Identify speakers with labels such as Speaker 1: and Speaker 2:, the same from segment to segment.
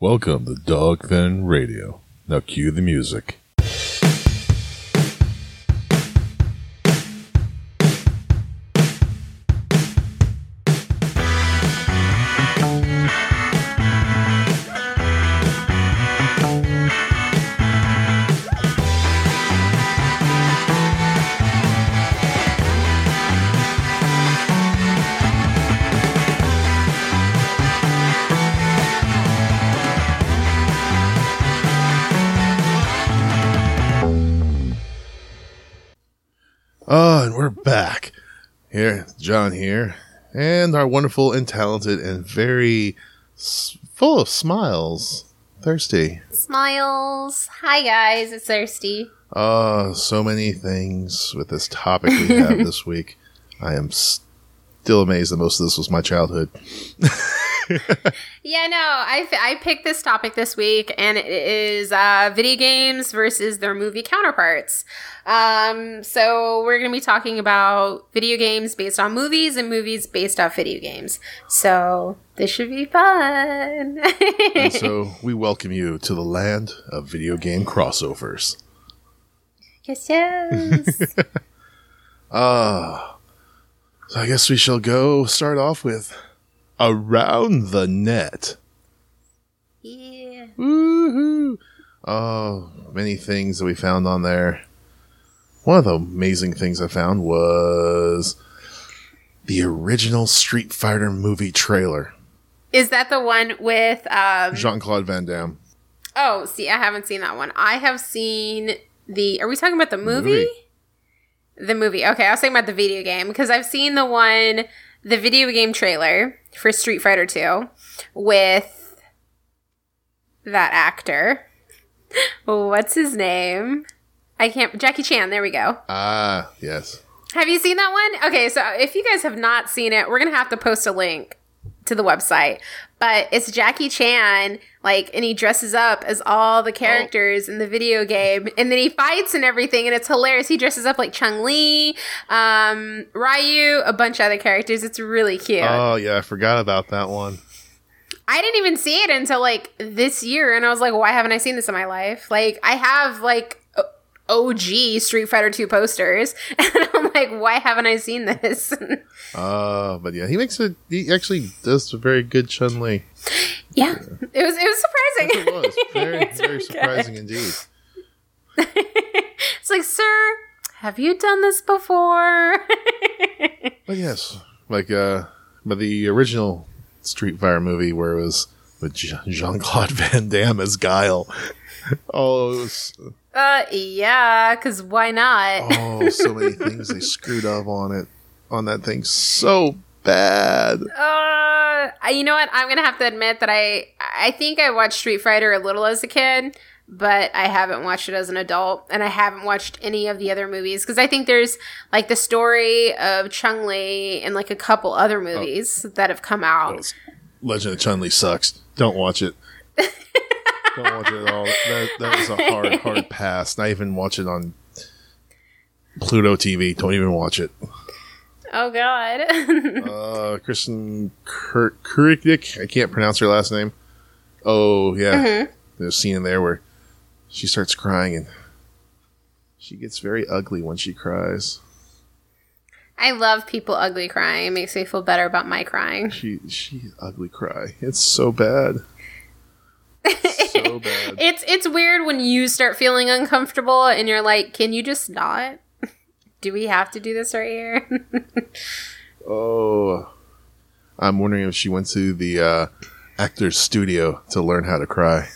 Speaker 1: Welcome to Dogfin Radio. Now cue the music. Jon here, and our wonderful and talented and very s- full of smiles, Thirsty.
Speaker 2: Smiles. Hi guys, it's Thirsty.
Speaker 1: Oh, so many things with this topic we have this week. I am still amazed that most of this was my childhood.
Speaker 2: Yeah, no, I, I picked this topic this week, and it is uh, video games versus their movie counterparts. Um, so we're going to be talking about video games based on movies and movies based off video games. So this should be fun.
Speaker 1: And so we welcome you to the land of video game crossovers.
Speaker 2: yes, yes.
Speaker 1: Ah, so I guess we shall go start off with Around the Net.
Speaker 2: yeah.
Speaker 1: Woohoo! Oh, many things that we found on there. One of the amazing things I found was the original Street Fighter movie trailer.
Speaker 2: Is that the one with um,
Speaker 1: Jean Claude Van Damme.
Speaker 2: Oh, see, I haven't seen that one. I have seen the. Are we talking about the movie?
Speaker 1: Movie.
Speaker 2: The movie. Okay, I was talking about the video game because I've seen the one, the video game trailer for Street Fighter 2 with that actor. What's his name? I can't. Jackie Chan. There we go.
Speaker 1: Ah, yes.
Speaker 2: Have you seen that one? Okay, so if you guys have not seen it, we're gonna have to post a link to the website. But it's Jackie Chan, like, and he dresses up as all the characters in the video game, and then he fights and everything, and it's hilarious. He dresses up like Chun Li, um, Ryu, a bunch of other characters. It's really cute.
Speaker 1: Oh, yeah, I forgot about that one.
Speaker 2: I didn't even see it until like this year, and I was like, why haven't I seen this in my life? Like, I have like OG Street Fighter 2 posters, and I'm like, why haven't I seen this?
Speaker 1: Uh, but yeah, he makes it. He actually does a very good Chun Li.
Speaker 2: yeah, it was it was surprising.
Speaker 1: It was very, very
Speaker 2: really
Speaker 1: surprising indeed.
Speaker 2: it's like, sir, have you done this before?
Speaker 1: But yes, like uh, but the original Street Fighter movie where it was with Jean Claude Van Damme as Guile. Oh, it was
Speaker 2: uh, yeah, because why not?
Speaker 1: oh, so many things they screwed up on it on that thing so bad.
Speaker 2: Uh, you know what? I'm gonna have to admit that I I think I watched Street Fighter a little as a kid, but I haven't watched it as an adult, and I haven't watched any of the other movies because I think there's like the story of Chun Li and like a couple other movies that have come out.
Speaker 1: Legend of Chun Li sucks. Don't watch it. Don't watch it at all. That, that was a hard, hard pass. Not even watch it on Pluto TV. Don't even watch it.
Speaker 2: Oh God.
Speaker 1: Uh, Kristin Kur-. I can't pronounce her last name. Oh yeah, there's a scene in there where she starts crying and she gets very ugly when she cries.
Speaker 2: I love people ugly crying. It makes me feel better about my crying.
Speaker 1: She she ugly cry. It's so bad. so bad.
Speaker 2: It's it's weird when you start feeling uncomfortable and you're like, can you just not? Do we have to do this right here?
Speaker 1: Oh, I'm wondering if she went to the uh, actor's studio to learn how to cry.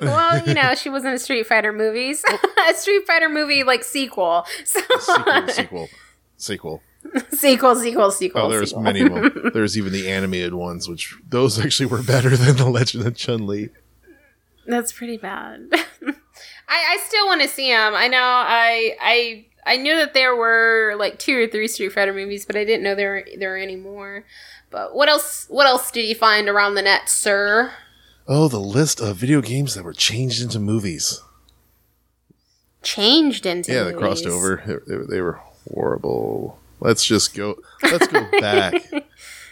Speaker 2: well, you know, she was in a Street Fighter movies, a Street Fighter movie like sequel, so
Speaker 1: Sequel, sequel, sequel.
Speaker 2: sequel, sequel, sequel.
Speaker 1: Oh, there's
Speaker 2: sequel.
Speaker 1: many of them. There's even the animated ones, which those actually were better than the Legend of Chun Li.
Speaker 2: That's pretty bad. I I still want to see them. I know I I I knew that there were like two or three Street Fighter movies, but I didn't know there were there were any more. But what else? What else did you find around the net, sir?
Speaker 1: Oh, the list of video games that were changed into movies.
Speaker 2: Changed into
Speaker 1: yeah, they crossed over. They, they, they were horrible. Let's just go. Let's go back,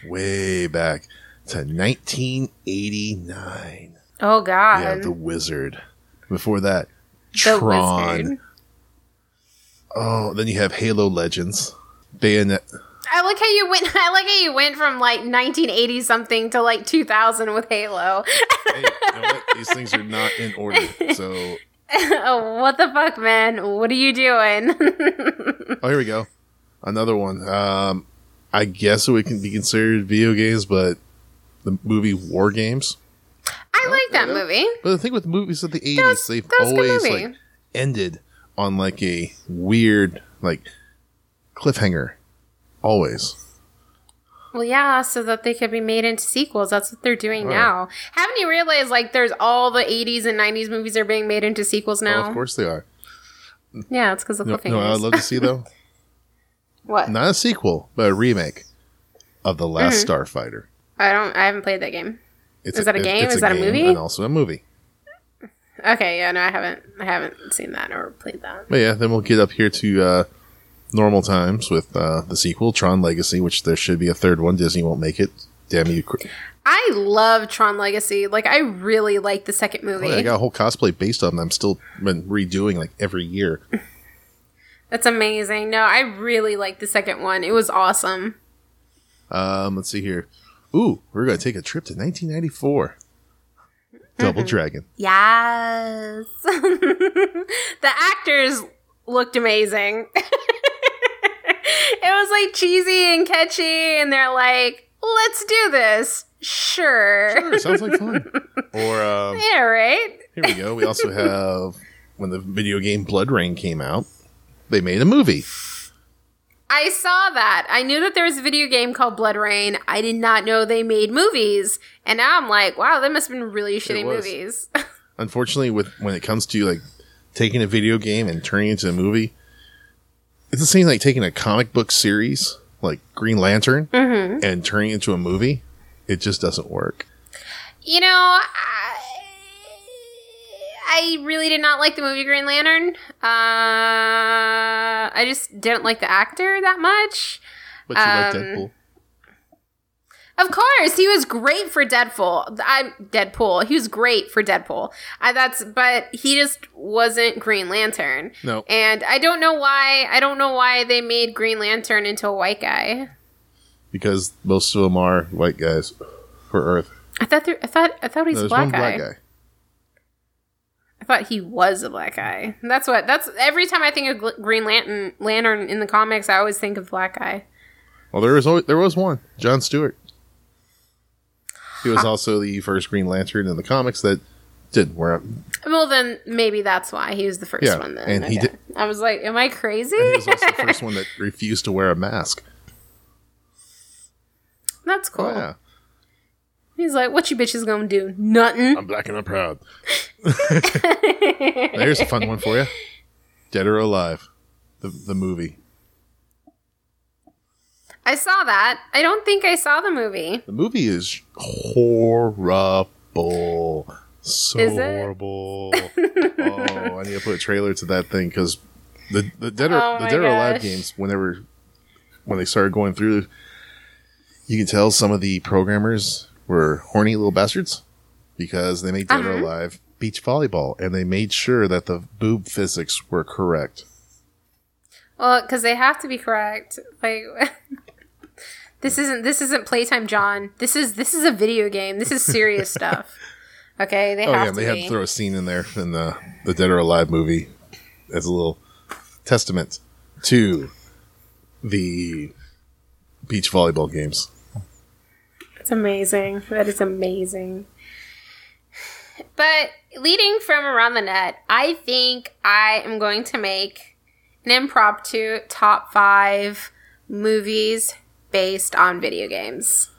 Speaker 1: way back to 1989.
Speaker 2: Oh God.
Speaker 1: Yeah, The Wizard. Before that,
Speaker 2: The
Speaker 1: Tron.
Speaker 2: Wizard.
Speaker 1: Oh, then you have Halo Legends, Bayonet.
Speaker 2: I like how you went. I like how you went from like 1980 something to like 2000 with Halo.
Speaker 1: Hey, you know? These things are not in order. So,
Speaker 2: oh, what the fuck, man? What are you doing?
Speaker 1: oh, here we go. Another one. Um, I guess it would can be considered video games, but the movie War Games.
Speaker 2: I like that
Speaker 1: yeah.
Speaker 2: movie.
Speaker 1: But the thing with movies of the 80s, they've
Speaker 2: that was a good
Speaker 1: always like ended on like a weird like cliffhanger. Always.
Speaker 2: Well, yeah, so that they could be made into sequels. That's what they're doing
Speaker 1: Oh.
Speaker 2: now. Haven't you realized like there's all the 80s and 90s movies are being made into sequels
Speaker 1: Oh,
Speaker 2: now?
Speaker 1: of course they are.
Speaker 2: Yeah, it's because of
Speaker 1: No,
Speaker 2: cliffhangers.
Speaker 1: no, I'd love to see though.
Speaker 2: what?
Speaker 1: Not a sequel, but a remake of The Last
Speaker 2: Mm-hmm.
Speaker 1: Starfighter.
Speaker 2: I don't. I haven't played that game.
Speaker 1: It's
Speaker 2: Is that a game? Is that a movie?
Speaker 1: And also a movie.
Speaker 2: Okay, yeah, no, I haven't. I haven't seen that or played that.
Speaker 1: But yeah, then we'll get up here to uh, normal times with uh, the sequel, Tron Legacy, which there should be a third one. Disney won't make it. Damn you.
Speaker 2: I love Tron Legacy. Like, I really like the second movie.
Speaker 1: Oh, yeah, I got a whole cosplay based on them. Still been redoing like every year.
Speaker 2: That's amazing. No, I really like the second one. It was awesome.
Speaker 1: Um, let's see here. Ooh, we're gonna take a trip to 1994. Double Dragon.
Speaker 2: Yes. the actors looked amazing. it was like cheesy and catchy, and they're like, let's do this. Sure.
Speaker 1: Sure, sounds like fun. Or um,
Speaker 2: Yeah, right?
Speaker 1: here we go. We also have when the video game BloodRayne came out, they made a movie.
Speaker 2: I saw that. I knew that there was a video game called BloodRayne. I did not know they made movies. And now I'm like, wow, that must have been really shitty movies.
Speaker 1: Unfortunately, with when it comes to like taking a video game and turning it into a movie, it's the same like taking a comic book series like Green Lantern mm-hmm. and turning it into a movie. It just doesn't work.
Speaker 2: You know, I, I really did not like the movie Green Lantern. Uh, I just didn't like the actor that much.
Speaker 1: But you like
Speaker 2: Um,
Speaker 1: Deadpool.
Speaker 2: Of course, he was great for Deadpool. I'm Deadpool. He was great for Deadpool. I, that's but he just wasn't Green Lantern.
Speaker 1: No.
Speaker 2: And I don't know why. I don't know why they made Green Lantern into a white guy.
Speaker 1: Because most of them are white guys for Earth.
Speaker 2: I thought there, I thought I thought he's
Speaker 1: No,
Speaker 2: black guy.
Speaker 1: black guy.
Speaker 2: Thought he was a black guy. That's what. That's every time I think of Gl- Green Lantern, Lantern in the comics, I always think of black guy.
Speaker 1: Well, there was always, there was one, John Stewart. He was also the first Green Lantern in the comics that didn't wear a.
Speaker 2: Well, then maybe that's why he was the first
Speaker 1: Yeah,
Speaker 2: one. Then
Speaker 1: and he did-
Speaker 2: I was like, am I crazy?
Speaker 1: And he was also the first one that refused to wear a mask.
Speaker 2: that's cool.
Speaker 1: Oh, yeah.
Speaker 2: He's like, what you bitches gonna do? Nothing.
Speaker 1: I'm black and I'm proud. There's a fun one for you. Dead or Alive, the the movie.
Speaker 2: I saw that. I don't think I saw the movie.
Speaker 1: The movie is horrible. So
Speaker 2: Is
Speaker 1: horrible. oh, I need to put a trailer to that thing because the the Dead or,
Speaker 2: Oh
Speaker 1: the Dead or Alive games, whenever when they started going through, you can tell some of the programmers were horny little bastards because they made Dead or
Speaker 2: Uh-huh.
Speaker 1: Alive beach volleyball and they made sure that the boob physics were correct.
Speaker 2: Well, because they have to be correct. Like, this isn't this isn't playtime, Jon. This is this is a video game. This is serious stuff. Okay, they
Speaker 1: Oh yeah, they had to throw a scene in there in the the Dead or Alive movie as a little testament to the beach volleyball games.
Speaker 2: It's amazing. That is amazing. But leading from around the net, I think I am going to make an impromptu top five movies based on video games.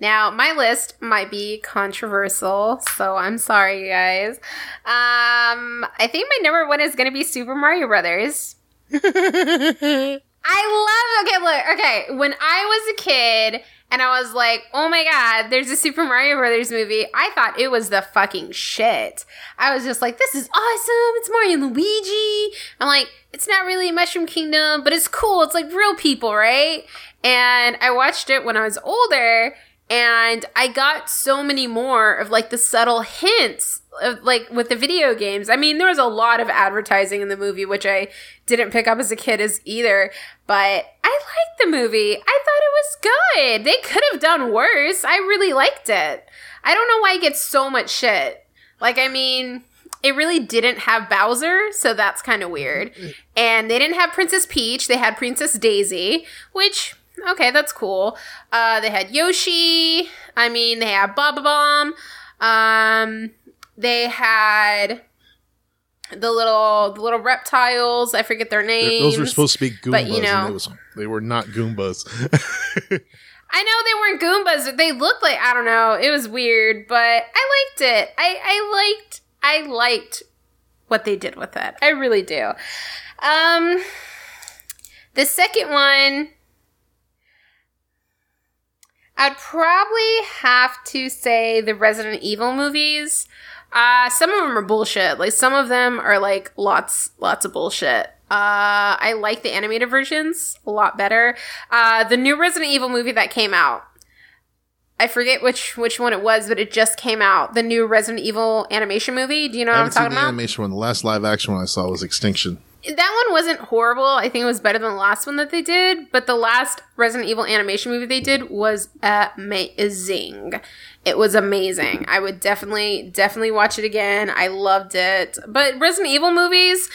Speaker 2: Now, my list might be controversial, so I'm sorry, you guys. Um, I think my number one is going to be Super Mario Brothers. I love okay, look, okay. When I was a kid and I was like, oh my god, there's a Super Mario Brothers movie, I thought it was the fucking shit. I was just like, this is awesome, it's Mario and Luigi. I'm like, it's not really Mushroom Kingdom, but it's cool, it's like real people, right? And I watched it when I was older, and I got so many more of like the subtle hints of like with the video games. I mean, there was a lot of advertising in the movie, which I didn't pick up as a kid as either, but I liked the movie. I thought it was good. They could have done worse. I really liked it. I don't know why it gets so much shit. Like, I mean, it really didn't have Bowser, so that's kind of weird. And they didn't have Princess Peach, they had Princess Daisy, which okay, that's cool. Uh, they had Yoshi. I mean, they had Bob-omb. Um, they had the little the little reptiles. I forget their names.
Speaker 1: Those were supposed to be Goombas,
Speaker 2: but, you know-
Speaker 1: was, they were not Goombas.
Speaker 2: I know they weren't Goombas. They looked like I don't know. It was weird, but I liked it. I I liked I liked what they did with it. I really do. Um, the second one, I'd probably have to say the Resident Evil movies. Uh, some of them are bullshit. Like some of them are like lots, lots of bullshit. Uh, I like the animated versions a lot better. Uh, the new Resident Evil movie that came out. I forget which which one it was, but it just came out. The new Resident Evil animation movie. Do you know what I'm talking about?
Speaker 1: animation one. The last live action one I saw was Extinction.
Speaker 2: That one wasn't horrible. I think it was better than the last one that they did. But the last Resident Evil animation movie they did was amazing. It was amazing. I would definitely, definitely watch it again. I loved it. But Resident Evil movies,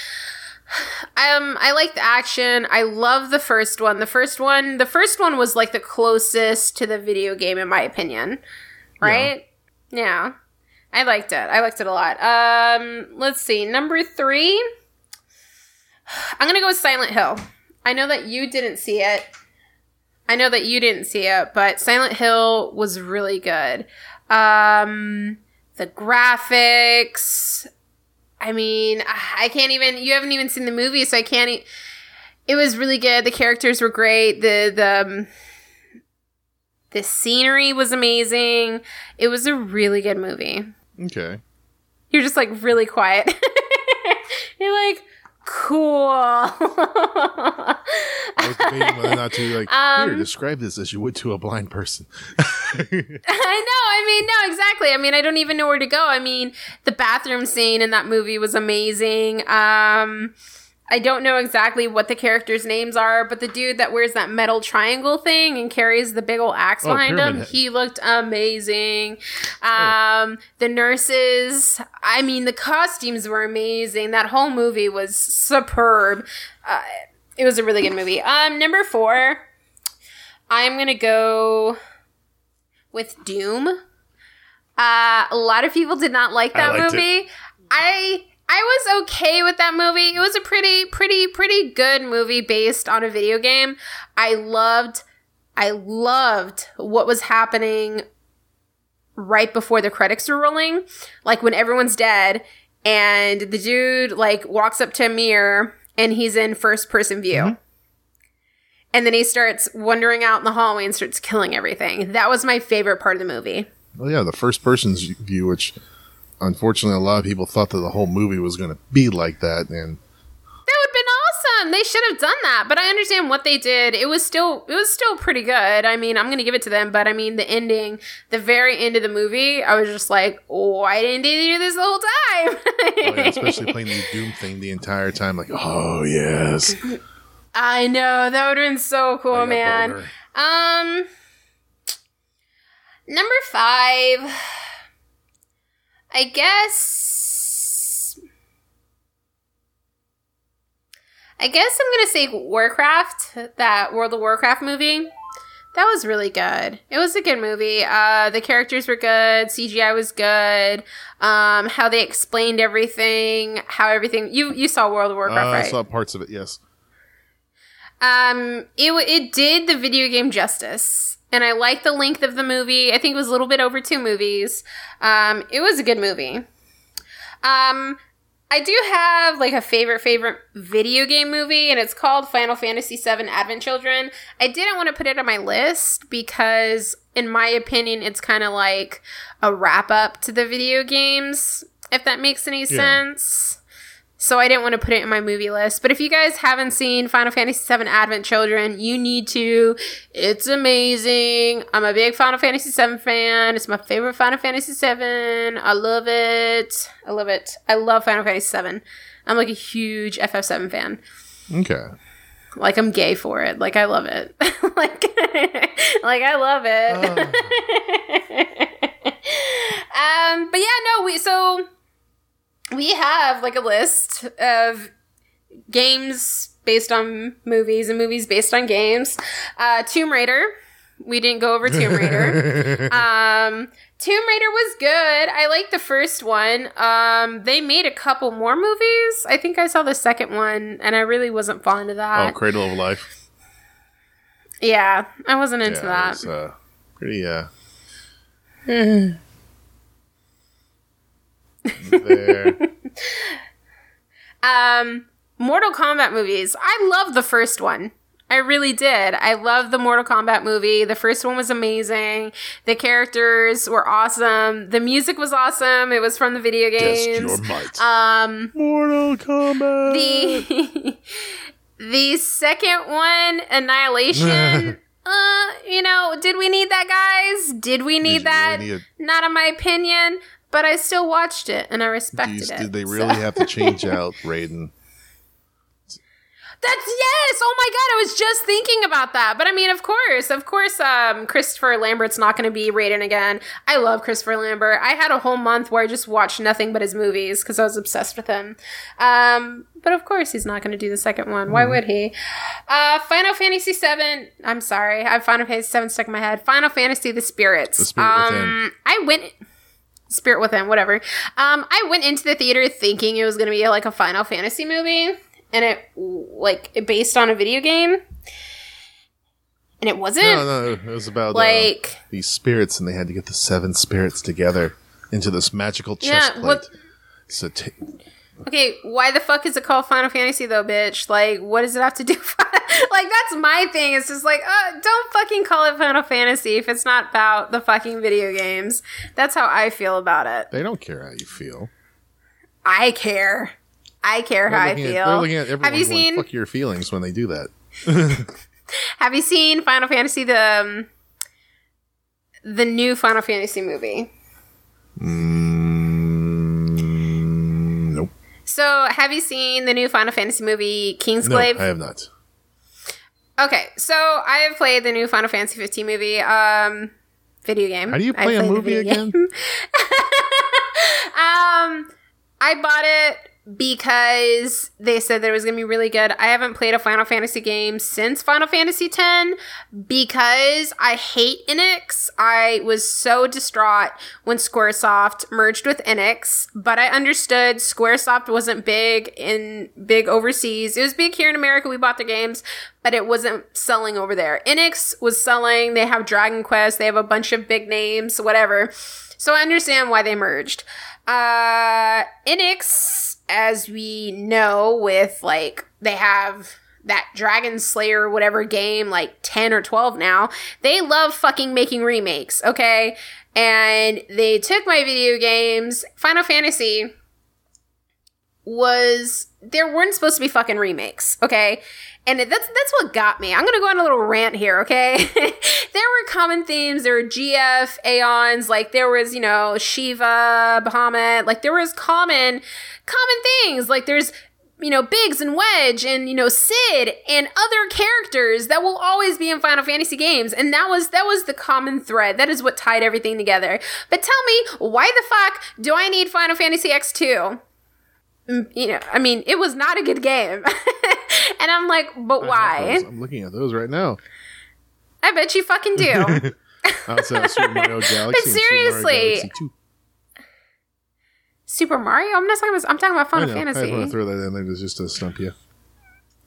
Speaker 2: um, I like the action. I love the first one. The first one, the first one was like the closest to the video game in my opinion. Right? Yeah. I liked it. I liked it a lot. Um, let's see. Number three. I'm gonna go with Silent Hill. I know that you didn't see it. I know that you didn't see it, but Silent Hill was really good. Um, the graphics. I mean, I can't even. You haven't even seen the movie, so I can't. E- it was really good. The characters were great. The the um, the scenery was amazing. It was a really good movie.
Speaker 1: Okay.
Speaker 2: You're just like really quiet. You're like, cool.
Speaker 1: I was debating whether or not to like
Speaker 2: Um,
Speaker 1: here describe this as you would to a blind person.
Speaker 2: I know. I mean, no, exactly. I mean, I don't even know where to go. I mean, the bathroom scene in that movie was amazing. Um, I don't know exactly what the characters' names are, but the dude that wears that metal triangle thing and carries the big old axe
Speaker 1: Oh,
Speaker 2: behind him,
Speaker 1: head.
Speaker 2: he looked amazing. Um, the nurses, I mean, the costumes were amazing. That whole movie was superb. Uh, it was a really good movie. Um, number four, I'm gonna go with Doom. Uh, a lot of people did not like that
Speaker 1: liked it.
Speaker 2: movie. I I was okay with that movie. It was a pretty pretty pretty good movie based on a video game. I loved I loved what was happening right before the credits were rolling, like when everyone's dead and the dude like walks up to a mirror and he's in first person view.
Speaker 1: Mm-hmm.
Speaker 2: And then he starts wandering out in the hallway and starts killing everything. That was my favorite part of the movie.
Speaker 1: well, yeah, the first person's view, which unfortunately a lot of people thought that the whole movie was going to be like that, and
Speaker 2: That would have been awesome. They should have done that. But I understand what they did. It was still it was still pretty good. I mean, I'm gonna give it to them, but I mean the ending, the very end of the movie, I was just like, why didn't they do this the whole time?
Speaker 1: oh, yeah, especially playing the Doom thing the entire time, like, oh yes,
Speaker 2: I know, that would have been so cool,
Speaker 1: I
Speaker 2: man.
Speaker 1: boner.
Speaker 2: Um number five. I guess I guess I'm gonna say Warcraft, that World of Warcraft movie. That was really good. It was a good movie. Uh, the characters were good. CGI was good. Um, how they explained everything, how everything. You you saw World of
Speaker 1: Uh,
Speaker 2: Warcraft,
Speaker 1: I
Speaker 2: right?
Speaker 1: saw parts of it. Yes,
Speaker 2: Um, it it did the video game justice, and I like the length of the movie. I think it was a little bit over two movies. Um, it was a good movie. Um, I do have like a favorite favorite video game movie, and it's called Final Fantasy VII Advent Children. I didn't want to put it on my list because, in my opinion, it's kind of like a wrap up to the video games. If that makes any sense. So I didn't want to put it in my movie list. But if you guys haven't seen Final Fantasy VII Advent Children, you need to. It's amazing. I'm a big Final Fantasy VII fan. It's my favorite Final Fantasy VII. I love it. I love it. I love Final Fantasy VII. I'm like a huge FF7 fan.
Speaker 1: Okay.
Speaker 2: Like I'm gay for it. Like I love it. like like I love it. um but yeah, no, we so we have like a list of games based on movies and movies based on games. Uh Tomb Raider. We didn't go over Tomb Raider. um Tomb Raider was good. I liked the first one. Um, they made a couple more movies. I think I saw the second one, and I really wasn't fond of that. Oh.
Speaker 1: Cradle of Life.
Speaker 2: yeah, I wasn't into
Speaker 1: yeah,
Speaker 2: that.
Speaker 1: It's, uh, pretty, uh. there.
Speaker 2: Um, Mortal Kombat movies. I love the first one. I really did. I love the Mortal Kombat movie. The first one was amazing. The characters were awesome. The music was awesome. It was from the video
Speaker 1: Test
Speaker 2: games.
Speaker 1: your might.
Speaker 2: Um,
Speaker 1: Mortal Kombat.
Speaker 2: the the second one, Annihilation. uh, you know, did we need that, guys? Did we need
Speaker 1: really
Speaker 2: that?
Speaker 1: need it?
Speaker 2: Not in my opinion, but I still watched it and I respected
Speaker 1: These-
Speaker 2: it.
Speaker 1: did they
Speaker 2: So-
Speaker 1: really have to change out Raiden?
Speaker 2: That's yes. Oh my god, I was just thinking about that. But I mean, of course, of course, um, Christopher Lambert's not going to be Raiden again. I love Christopher Lambert. I had a whole month where I just watched nothing but his movies because I was obsessed with him. Um, but of course, he's not going to do the second one. Why would he? Uh, Final Fantasy Seven. I'm sorry, I have Final Fantasy Seven stuck in my head. Final Fantasy: The Spirits.
Speaker 1: The Spirit
Speaker 2: um,
Speaker 1: Within.
Speaker 2: I went. Spirit Within, whatever. Um, I went into the theater thinking it was going to be like a Final Fantasy movie, and it like based on a video game, and it wasn't.
Speaker 1: No, no, it was about uh,
Speaker 2: Like-
Speaker 1: these spirits, and they had to get the seven spirits together into this magical
Speaker 2: Yeah,
Speaker 1: chest plate.
Speaker 2: what-
Speaker 1: So ta-
Speaker 2: Okay, why the fuck is it called Final Fantasy though, bitch? Like, what does it have to do? like, that's my thing. It's just like, uh, don't fucking call it Final Fantasy if it's not about the fucking video games. That's how I feel about it.
Speaker 1: they don't care how you feel.
Speaker 2: I care. I care how I
Speaker 1: They're
Speaker 2: feel.
Speaker 1: At, they're looking at everyone
Speaker 2: have you
Speaker 1: going,
Speaker 2: seen?
Speaker 1: fuck your feelings when they do that.
Speaker 2: Have you seen Final Fantasy the um, the new Final Fantasy movie?
Speaker 1: Mm.
Speaker 2: So, have you seen the new Final Fantasy movie
Speaker 1: No,
Speaker 2: Kingsglaive?
Speaker 1: I have not.
Speaker 2: Okay, so I have played the new Final Fantasy 15 movie um video game.
Speaker 1: How do you play a movie again?
Speaker 2: um I bought it because they said that it was going to be really good. I haven't played a Final Fantasy game since Final Fantasy X because I hate Enix. I was so distraught when Squaresoft merged with Enix, but I understood Squaresoft wasn't big in big overseas. It was big here in America. We bought their games, but it wasn't selling over there. Enix was selling. They have Dragon Quest. They have a bunch of big names, whatever. So I understand why they merged. Uh, Enix, as we know, with like they have that Dragon Slayer whatever game, like 10 or 12 now, they love fucking making remakes, okay? And they took my video games, Final Fantasy was there weren't supposed to be fucking remakes, okay? And that's that's what got me. I'm gonna go on a little rant here, okay? there were common themes. There were GF, Aeons, like there was, you know, Shiva, Bahamut, like there was common common things. Like there's you know, Biggs and Wedge and, you know, Cid and other characters that will always be in Final Fantasy games. And that was that was the common thread. That is what tied everything together. But tell me, why the fuck do I need Final Fantasy X2? Mm, You know, I mean, it was not a good game. and I'm like, but why?
Speaker 1: I'm looking at those right now.
Speaker 2: I bet you fucking do.
Speaker 1: Outside Super Mario Galaxy. Super Mario
Speaker 2: seriously,
Speaker 1: Galaxy
Speaker 2: Super Mario? I'm not talking about I'm talking about
Speaker 1: I
Speaker 2: Final.
Speaker 1: I
Speaker 2: Fantasy.
Speaker 1: want to throw that in there just to stump you.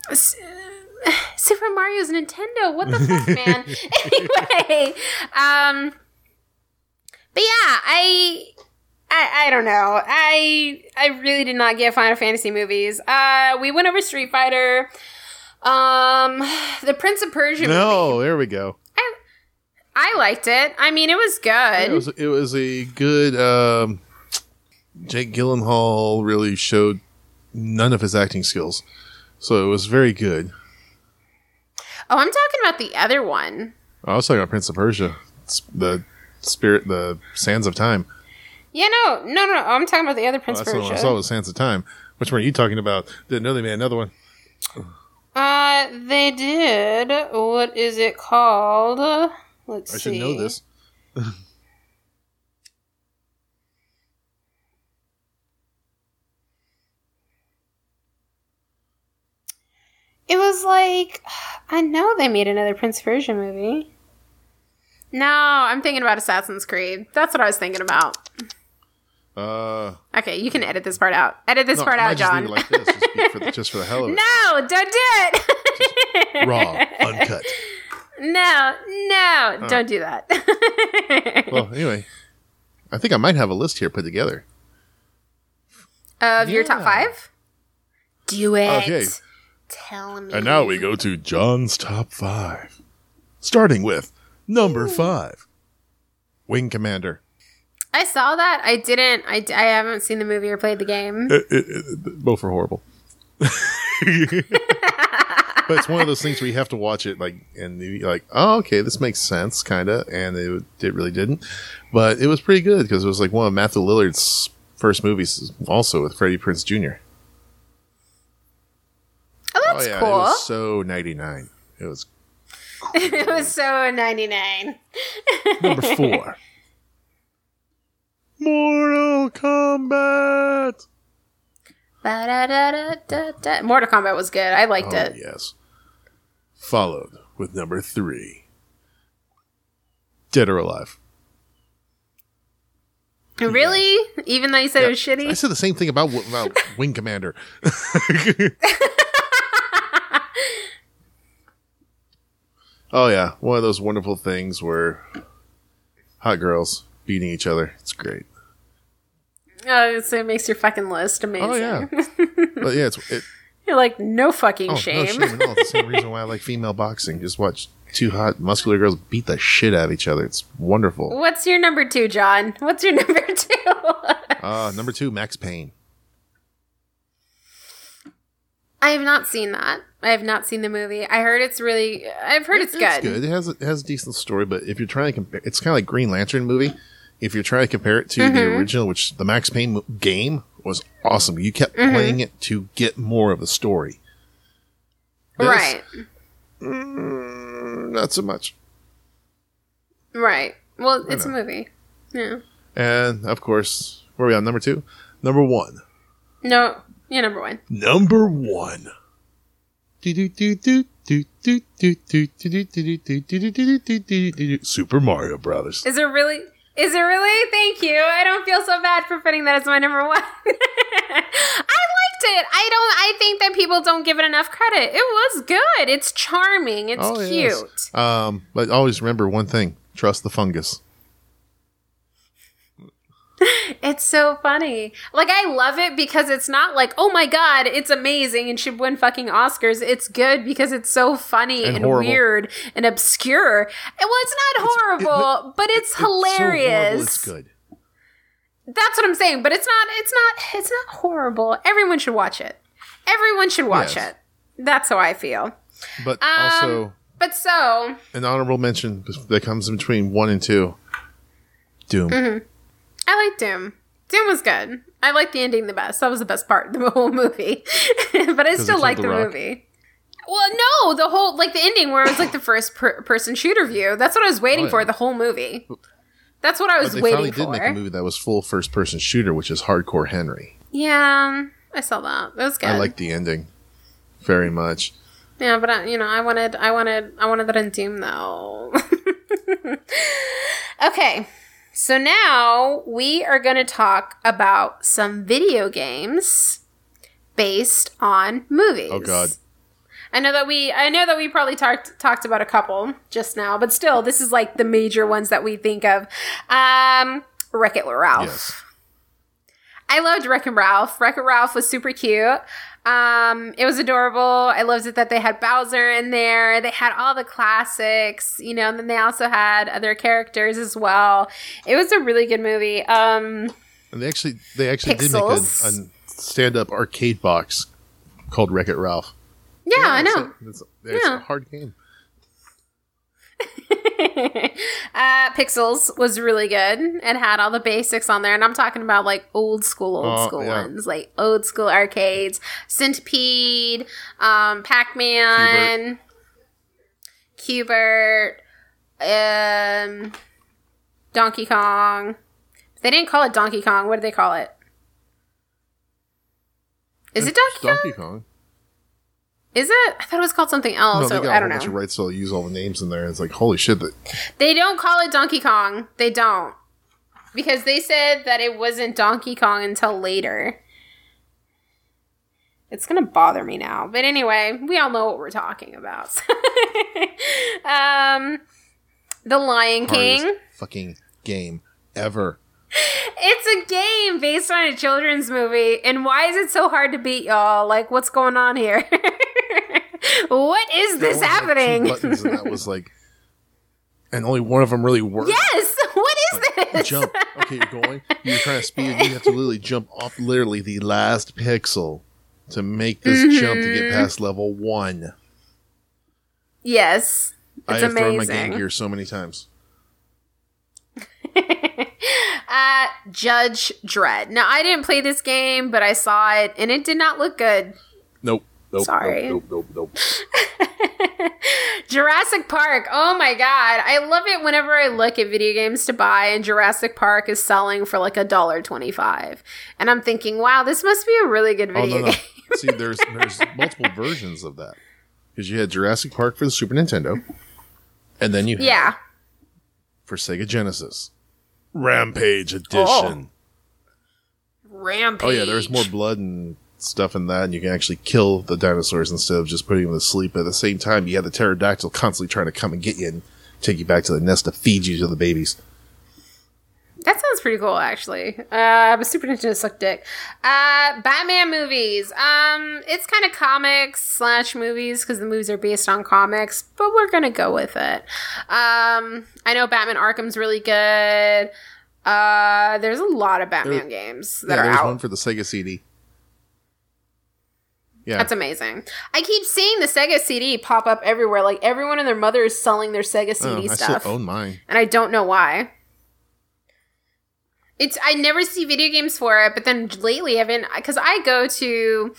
Speaker 2: S- Super Mario's Nintendo. What the fuck, man? anyway, um, but yeah, I, I, I don't know. I, I really did not get Final Fantasy movies. Uh, we went over Street Fighter. Um, the Prince of Persia. movie.
Speaker 1: No, there we go.
Speaker 2: I I liked it. I mean, it was good.
Speaker 1: It was it was a good. Um, Jake Gyllenhaal really showed none of his acting skills. So it was very good.
Speaker 2: Oh, I'm talking about the other one.
Speaker 1: I was talking about Prince of Persia, the spirit, the Sands of Time.
Speaker 2: Yeah, no, no, no. no. I'm talking about the other
Speaker 1: Oh,
Speaker 2: Prince
Speaker 1: that's the I saw was Sands of Time. Which one are you talking about? Didn't know they made another one.
Speaker 2: Uh, they did. What is it called? Let's
Speaker 1: I
Speaker 2: see.
Speaker 1: I should know this.
Speaker 2: It was like I know they made another Prince Persia movie. No, I'm thinking about Assassin's Creed. That's what I was thinking about.
Speaker 1: Uh,
Speaker 2: Okay, you can edit this part out. Edit this
Speaker 1: no,
Speaker 2: part out,
Speaker 1: Jon. like this, just, for the, just for the hell of it.
Speaker 2: no, don't do it.
Speaker 1: Raw, uncut.
Speaker 2: no, no, don't do that.
Speaker 1: Well, anyway, I think I might have a list here put together.
Speaker 2: of your top five? Do it.
Speaker 1: Okay.
Speaker 2: Tell me.
Speaker 1: And now we go to Jon's top five. Starting with number five Wing Commander.
Speaker 2: I saw that. I didn't. I, I haven't seen the movie or played the game.
Speaker 1: It- it- it- both are horrible. but it's one of those things where you have to watch it like and you're like, oh, okay, this makes sense, kind of, and it, it really didn't. But it was pretty good because it was like one of Matthew Lillard's first movies, also with Freddie Prinze Jr.
Speaker 2: Oh, that's
Speaker 1: oh yeah,
Speaker 2: cool.
Speaker 1: it was so ninety nine. It was
Speaker 2: it was so 99.
Speaker 1: number four. Mortal Kombat.
Speaker 2: Ba-da-da-da-da-da. Mortal Kombat was good. I liked
Speaker 1: Oh,
Speaker 2: it.
Speaker 1: yes. Followed with number three Dead or Alive.
Speaker 2: Really? Even though you said it was shitty?
Speaker 1: I said the same thing about, about Wing Commander. oh, yeah. One of those wonderful things where hot girls beating each other. It's great.
Speaker 2: Oh, so it makes your fucking list amazing.
Speaker 1: Oh, yeah. But yeah, it's, it,
Speaker 2: You're like, no fucking
Speaker 1: oh,
Speaker 2: shame.
Speaker 1: no shame at all. It's the same reason why I like female boxing. Just watch two hot, muscular girls beat the shit out of each other. It's wonderful.
Speaker 2: What's your number two, Jon? What's your number two?
Speaker 1: Uh, number two, Max Payne.
Speaker 2: I have not seen that. I have not seen the movie. I heard it's really. I've heard it's, good.
Speaker 1: It's good. It has a, it has a decent story, but if you're trying to compare, it's kind of like Green Lantern movie. If you're trying to compare it to the
Speaker 2: Mm-hmm.
Speaker 1: original, which the Max Payne game was awesome, you kept
Speaker 2: Mm-hmm.
Speaker 1: playing it to get more of the story. This,
Speaker 2: Right.
Speaker 1: mm, not so much.
Speaker 2: Right. Well, it's a movie. Yeah.
Speaker 1: And of course, where are we on number two? Number one.
Speaker 2: No, you're number one.
Speaker 1: Number one. Super Mario Brothers.
Speaker 2: Is it really? Is it really? Thank you. I don't feel so bad for putting that as my number one. I liked it. I don't. I think that people don't give it enough credit. It was good. It's charming. It's
Speaker 1: Oh, yes.
Speaker 2: cute.
Speaker 1: Um, but always remember one thing: trust the fungus.
Speaker 2: It's so funny. Like I love it because it's not like, oh my god, it's amazing and should win fucking Oscars. It's good because it's so funny
Speaker 1: And
Speaker 2: and, weird and obscure. And well, it's not horrible, but, it's
Speaker 1: so horrible,
Speaker 2: hilarious.
Speaker 1: it's good.
Speaker 2: That's what I'm saying. But it's not. It's not. It's not horrible. Everyone should watch it. Everyone should watch
Speaker 1: Yes.
Speaker 2: it. That's how I feel.
Speaker 1: But
Speaker 2: Um,
Speaker 1: also
Speaker 2: But so
Speaker 1: an honorable mention that comes between one and two. Doom.
Speaker 2: Mm-hmm. I liked Doom. Doom was good. I liked the ending the best. That was the best part of the whole movie. but I still
Speaker 1: killed
Speaker 2: like
Speaker 1: The
Speaker 2: the, movie. Well, no, the whole like the ending where it was like the first per- person shooter view. That's what I was waiting
Speaker 1: Oh, yeah.
Speaker 2: for the whole movie. That's what I was But
Speaker 1: they finally
Speaker 2: waiting
Speaker 1: did make a movie that was full first person shooter, which is Hardcore Henry.
Speaker 2: Yeah, I saw that. That was good.
Speaker 1: I like the ending very much.
Speaker 2: Yeah, but I, you know, I wanted, I wanted, I wanted that in Doom though. okay, so now we are going to talk about some video games based on movies.
Speaker 1: Oh, God.
Speaker 2: I know that we, I know that we probably talked talked about a couple just now, but still, this is like the major ones that we think of. Um, Wreck It Ralph.
Speaker 1: Yes.
Speaker 2: I loved Wreck-It Ralph. Wreck-It Ralph was super cute. Um, it was adorable. I loved it that they had Bowser in there. They had all the classics, you know, and then they also had other characters as well. It was a really good movie. Um,
Speaker 1: And they actually they actually did make a, a stand-up arcade box called Wreck It Ralph.
Speaker 2: Yeah, I know.
Speaker 1: It's, it's, it's
Speaker 2: Yeah.
Speaker 1: a hard game.
Speaker 2: uh, Pixels was really good and had all the basics on there. And I'm talking about like old school, old
Speaker 1: Oh,
Speaker 2: school
Speaker 1: yeah.
Speaker 2: ones, like old school arcades, Centipede, um, Pac Man, Q*bert, um, Donkey Kong. They didn't call it Donkey Kong. What did they call it? Is it Donkey Kong?
Speaker 1: Donkey Kong.
Speaker 2: Is it? I thought it was called something
Speaker 1: No,
Speaker 2: else.
Speaker 1: they
Speaker 2: so
Speaker 1: got
Speaker 2: I
Speaker 1: a
Speaker 2: don't
Speaker 1: whole bunch
Speaker 2: know.
Speaker 1: of rights, so they'll use all the names in there. It's like, holy shit! That
Speaker 2: They don't call it Donkey Kong. They don't. Because they said that it wasn't Donkey Kong until later. It's going to bother me now. But anyway, we all know what we're talking about. um The Lion King.
Speaker 1: hardest fucking game ever.
Speaker 2: It's a game based on a children's movie. And why is it so hard to beat y'all? Like what's going on here? what is this
Speaker 1: was, like, two
Speaker 2: happening?
Speaker 1: buttons, and that was like, and only one of them really worked.
Speaker 2: yes. What is this?
Speaker 1: Jump. Okay, you're going. You're trying to speed. You have to literally jump off literally the last pixel to make this jump to
Speaker 2: Mm-hmm.
Speaker 1: get past level one.
Speaker 2: Yes. It's
Speaker 1: I have thrown my. Game Gear so many times.
Speaker 2: uh, Judge Dredd. Now, I didn't play this game, but I saw it, and it did not look good.
Speaker 1: Nope.
Speaker 2: Sorry.
Speaker 1: Nope. Nope. Nope. nope.
Speaker 2: Jurassic Park. Oh my god, I love it whenever I look at video games to buy, and Jurassic Park is selling for like a dollar twenty-five, and I'm thinking, wow, this must be a really good
Speaker 1: Oh
Speaker 2: video
Speaker 1: no, no.
Speaker 2: game.
Speaker 1: See, there's there's multiple versions of that because you had Jurassic Park for the Super Nintendo, and then you had
Speaker 2: yeah,
Speaker 1: for Sega Genesis Rampage Edition. Oh.
Speaker 2: Rampage.
Speaker 1: Oh, yeah, there's more blood and stuff in that, and you can actually kill the dinosaurs instead of just putting them to sleep. At the same time, you have the pterodactyl constantly trying to come and get you and take you back to the nest to feed you to the babies.
Speaker 2: That sounds pretty cool, actually. Uh, but Super Nintendo sucked dick. Uh, Batman movies. Um, it's kind of comics slash movies because the movies are based on comics, but we're gonna go with it. Um, I know Batman Arkham's really good. Uh, there's a lot of Batman games that
Speaker 1: yeah,
Speaker 2: are
Speaker 1: there's
Speaker 2: out.
Speaker 1: one for the Sega CD. Yeah,
Speaker 2: That's amazing. I keep seeing the Sega CD pop up everywhere. Like everyone and their mother is selling their Sega
Speaker 1: Oh,
Speaker 2: CD
Speaker 1: I
Speaker 2: stuff.
Speaker 1: still own mine.
Speaker 2: and I don't know why. It's I never see video games for it, but then lately I've been because I go to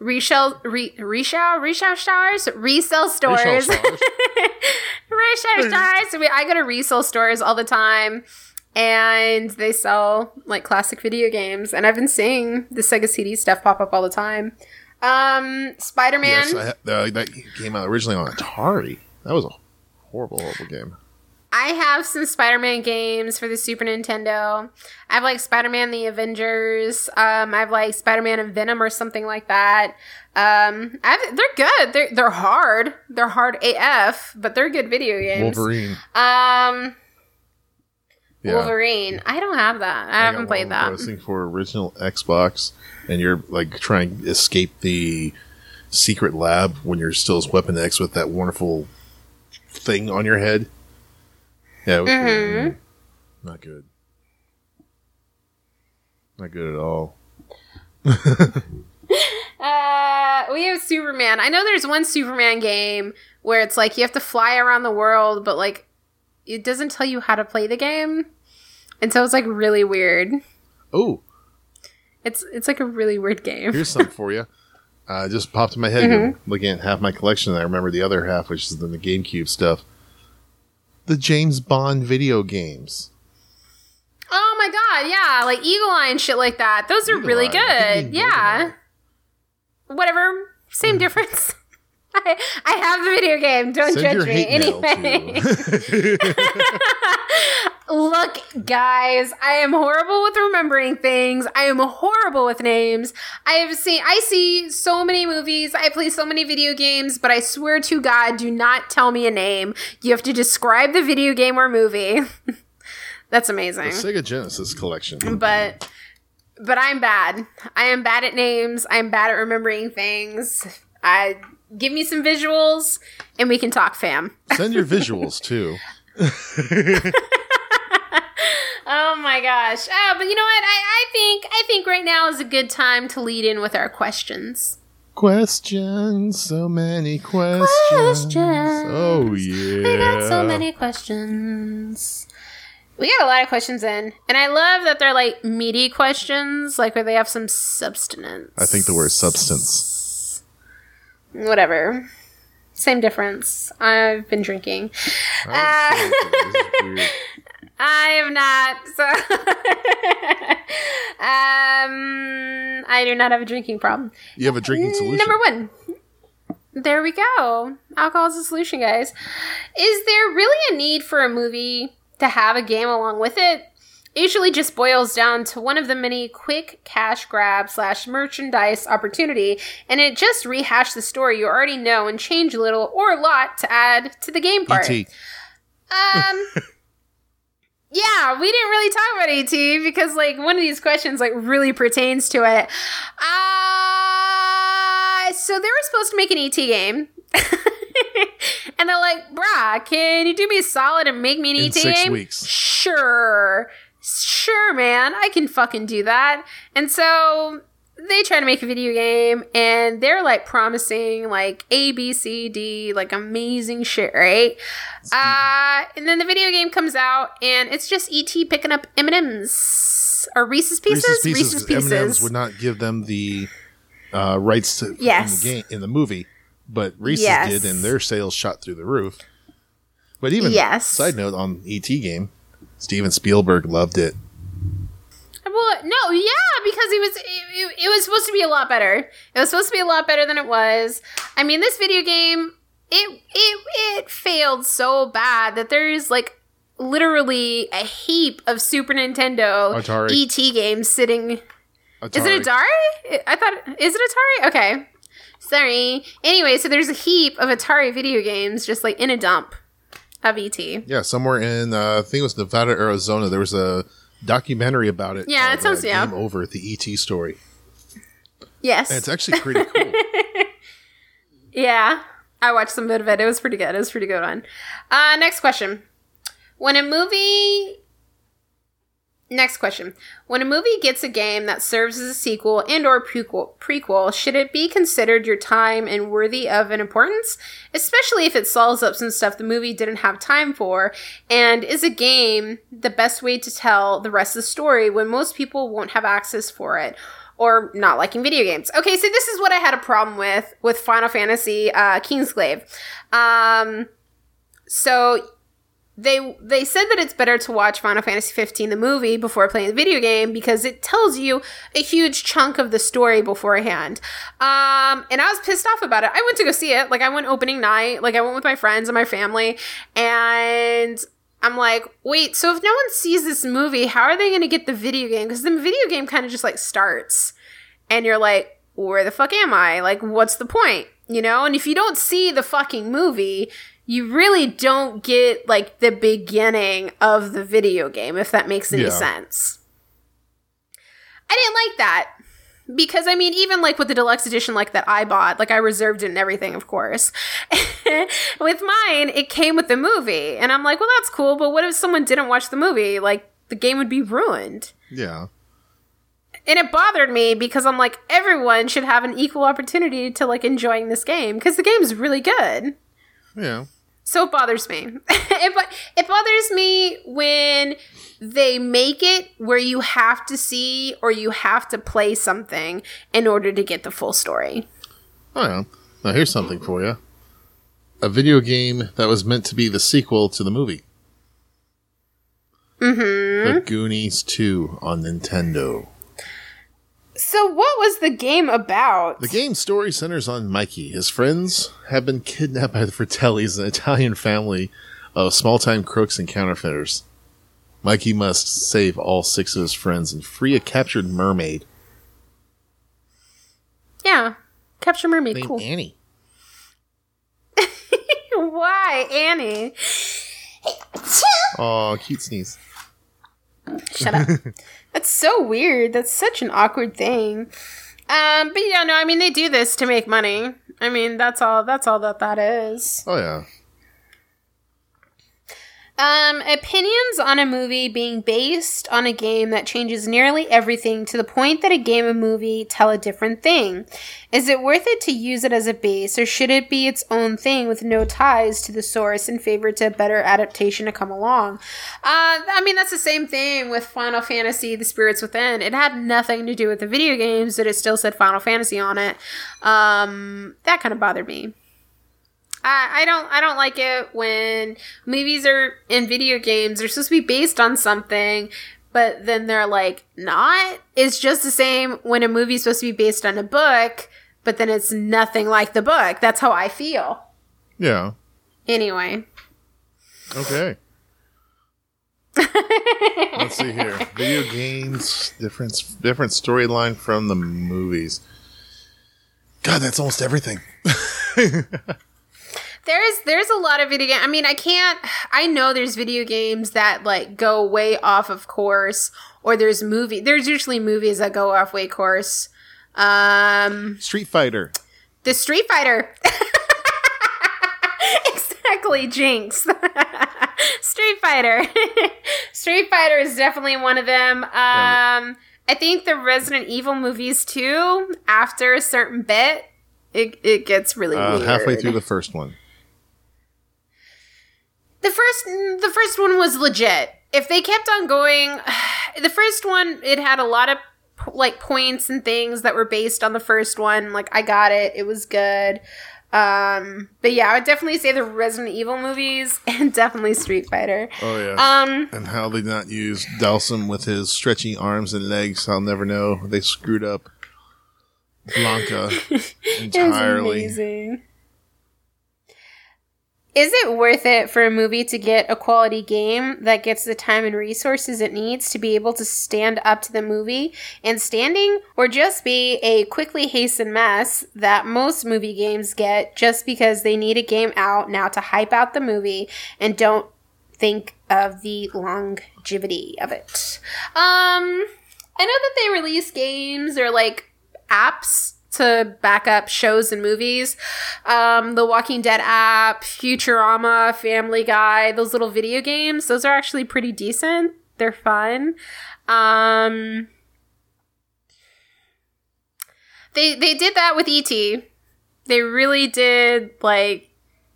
Speaker 2: resell re, resell resell stores resell stores resell stores. We- I go to resell stores all the time, and they sell like classic video games. And I've been seeing the Sega CD stuff pop up all the time. Um, Spider Man.
Speaker 1: Yes, ha- uh, that came out originally on Atari. That was a horrible, horrible game.
Speaker 2: I have some Spider-Man games for the Super Nintendo. I have like Spider-Man the Avengers. Um, I have like Spider-Man and Venom or something like that. Um, I have, they're good. They're they're hard. They're hard AF, but they're good video games.
Speaker 1: Wolverine.
Speaker 2: Um,
Speaker 1: Yeah.
Speaker 2: Wolverine. I don't have that. I,
Speaker 1: I
Speaker 2: haven't played
Speaker 1: one I
Speaker 2: that.
Speaker 1: was thinking for original Xbox, and you're like trying to escape the secret lab when you're still as Weapon X with that wonderful thing on your head. Yeah,
Speaker 2: Mm-hmm.
Speaker 1: mm, not good. Not good at all.
Speaker 2: Uh, we have Superman. I know there's one Superman game where it's like you have to fly around the world, but like it doesn't tell you how to play the game, and so it's like really weird.
Speaker 1: Oh,
Speaker 2: It's it's like a really weird game.
Speaker 1: here's something for you. Uh, just popped in my head.
Speaker 2: Mm-hmm.
Speaker 1: Looking at half my collection, and I remember the other half, which is the GameCube stuff. The James Bond video games.
Speaker 2: Oh my god, yeah, like Eagle Eye and shit like that. Those are
Speaker 1: Eagle
Speaker 2: really
Speaker 1: Eye.
Speaker 2: Good. Yeah. Whatever. Same difference. I, I have the video game. Don't
Speaker 1: Send
Speaker 2: judge me. Anyway. Look, guys, I am horrible with remembering things. I am horrible with names. I have seen I see so many movies, I play so many video games, but I swear to God, do not tell me a name. You have to describe the video game or movie. That's amazing. the.
Speaker 1: Sega Genesis collection.
Speaker 2: But but I'm bad. I am bad at names. I'm bad at remembering things. I give me some visuals and we can talk fam.
Speaker 1: Send your visuals too.
Speaker 2: Oh my gosh. Oh, but you know what? I, I think I think right now is a good time to lead in with our questions.
Speaker 1: Questions, so many questions.
Speaker 2: Questions.
Speaker 1: Oh yeah.
Speaker 2: We got so many questions. We got a lot of questions in, and I love that they're like meaty questions, like where they have some substance.
Speaker 1: I think the word substance.
Speaker 2: Whatever. Same difference. I've been drinking. I have not. So, um, I do not have a drinking problem.
Speaker 1: You have a drinking solution.
Speaker 2: Number one. There we go. Alcohol is a solution, guys. Is there really a need for a movie to have a game along with it? It usually just boils down to one of the many quick cash grab slash merchandise opportunity, and it just rehash the story you already know and change a little or a lot to add to the game part. Um. yeah, we didn't really talk about ET because like one of these questions like really pertains to it. Uh so they were supposed to make an ET game. and they're like, "Bruh, can you do me a solid and make me an
Speaker 1: In
Speaker 2: ET
Speaker 1: six
Speaker 2: game?"
Speaker 1: weeks.
Speaker 2: Sure. Sure, man. I can fucking do that. And so they try to make a video game and they're like promising like A, B, C, D, like amazing shit, right? Uh, and then the video game comes out and it's just ET picking up M&M's or Reese's Pieces?
Speaker 1: Reese's Pieces. M&M's would not give them the uh, rights to
Speaker 2: Yes.
Speaker 1: in the game in the movie, but Reese's
Speaker 2: Yes.
Speaker 1: did, and their sales shot through the roof. But even
Speaker 2: Yes.
Speaker 1: side note on ET game, Steven Spielberg loved it.
Speaker 2: Well, no, yeah, because it was it, it, it was supposed to be a lot better. It was supposed to be a lot better than it was. I mean, this video game it it it failed so bad that there is like literally a heap of Super Nintendo
Speaker 1: Atari.
Speaker 2: ET games sitting.
Speaker 1: Atari.
Speaker 2: Is it Atari? I thought is it Atari? Okay. Sorry. Anyway, so there's a heap of Atari video games just like in a dump of ET.
Speaker 1: Yeah, somewhere in uh, I think it was Nevada, Arizona. There was a documentary about it.
Speaker 2: Yeah, it sounds-
Speaker 1: uh,
Speaker 2: yeah.
Speaker 1: Game Over the ET story.
Speaker 2: Yes.
Speaker 1: And it's actually pretty cool.
Speaker 2: Yeah, I watched some bit of it. It was pretty good. It was pretty good one. Uh, next question. When a movie. Next question. When a movie gets a game that serves as a sequel and or prequel, prequel, should it be considered your time and worthy of an importance? Especially if it solves up some stuff the movie didn't have time for, and is a game the best way to tell the rest of the story when most people won't have access for it? or not liking video games. Okay, so this is what I had a problem with with Final Fantasy uh, Kingsglaive. Um, so they they said that it's better to watch Final Fantasy 15 the movie before playing the video game because it tells you a huge chunk of the story beforehand. Um, and I was pissed off about it. I went to go see it. Like I went opening night. Like I went with my friends and my family, and I'm like, wait, so if no one sees this movie, how are they going to get the video game? Because the video game kind of just like starts, and you're like, where the fuck am I? Like, what's the point? You know? And if you don't see the fucking movie, you really don't get like the beginning of the video game, if that makes any
Speaker 1: Yeah.
Speaker 2: sense. I didn't like that because I mean, even like with the deluxe edition, like that I bought, like I reserved it and everything, of course. with mine, it came with the movie, and I'm like, well, that's cool, but what if someone didn't watch the movie? Like, the game would be ruined.
Speaker 1: yeah.
Speaker 2: And it bothered me because I'm like, everyone should have an equal opportunity to like enjoying this game because the game's really good.
Speaker 1: Yeah.
Speaker 2: So it bothers me. it, bo- it bothers me when they make it where you have to see or you have to play something in order to get the full story.
Speaker 1: Oh yeah. Now here's something for you. A video game that was meant to be the sequel to the movie. Mm-hmm. The Goonies 2 on Nintendo.
Speaker 2: So, what was the game about?
Speaker 1: The game's story centers on Mikey. His friends have been kidnapped by the Fratellis, an Italian family of small time crooks and counterfeiters. Mikey must save all six of his friends and free a captured mermaid
Speaker 2: yeah, Capture Mermaid.
Speaker 1: named
Speaker 2: Cool.
Speaker 1: Annie.
Speaker 2: Why, Annie?
Speaker 1: Oh, cute sneeze.
Speaker 2: Shut up. That's so weird. That's such an awkward thing. Um, but yeah, no, I mean they do this to make money. I mean that's all. That's all that that is.
Speaker 1: Oh yeah.
Speaker 2: Um, opinions on a movie being based on a game that changes nearly everything to the point that a game and movie tell a different thing. Is it worth it to use it as a base, or should it be its own thing with no ties to the source in favor to a better adaptation to come along? Uh, I mean, that's the same thing with Final Fantasy: The Spirits Within. It had nothing to do with the video games, but it still said Final Fantasy on it. Um, that kind of bothered me. I, I don't I don't like it when movies are in video games they're supposed to be based on something but then they're like not it's just the same when a movie's supposed to be based on a book but then it's nothing like the book that's how i feel
Speaker 1: Yeah.
Speaker 2: anyway
Speaker 1: Okay. Let's see here. Video games, different different storyline from the movies. God, that's almost everything.
Speaker 2: there's there's a lot of video game i mean i can't i know there's video games that like go way off of course or there's movie there's usually movies that go off way course um
Speaker 1: Street Fighter.
Speaker 2: the street fighter exactly jinx street fighter street fighter is definitely one of them um i think the resident evil movies too after a certain bit it, it gets really
Speaker 1: Uh,
Speaker 2: weird.
Speaker 1: halfway through the first one.
Speaker 2: The first the first one was legit. If they kept on going, the first one it had a lot of like points and things that were based on the first one. Like I got it. It was good. Um but yeah, I would definitely say the Resident Evil movies and definitely Street Fighter.
Speaker 1: Oh yeah.
Speaker 2: Um
Speaker 1: and how they not use Dhalsim with his stretchy arms and legs, I'll never know. They screwed up Blanka
Speaker 2: it was
Speaker 1: entirely.
Speaker 2: Is it worth it for a movie to get a quality game that gets the time and resources it needs to be able to stand up to the movie and standing, or just be a quickly hastened mess that most movie games get just because they need a game out now to hype out the movie and don't think of the longevity of it? Um, I know that they release games or like apps to back up shows and movies. Um, the Walking Dead app, Futurama, Family Guy, those little video games, those are actually pretty decent. They're fun. Um, they they did that with ET. They really did like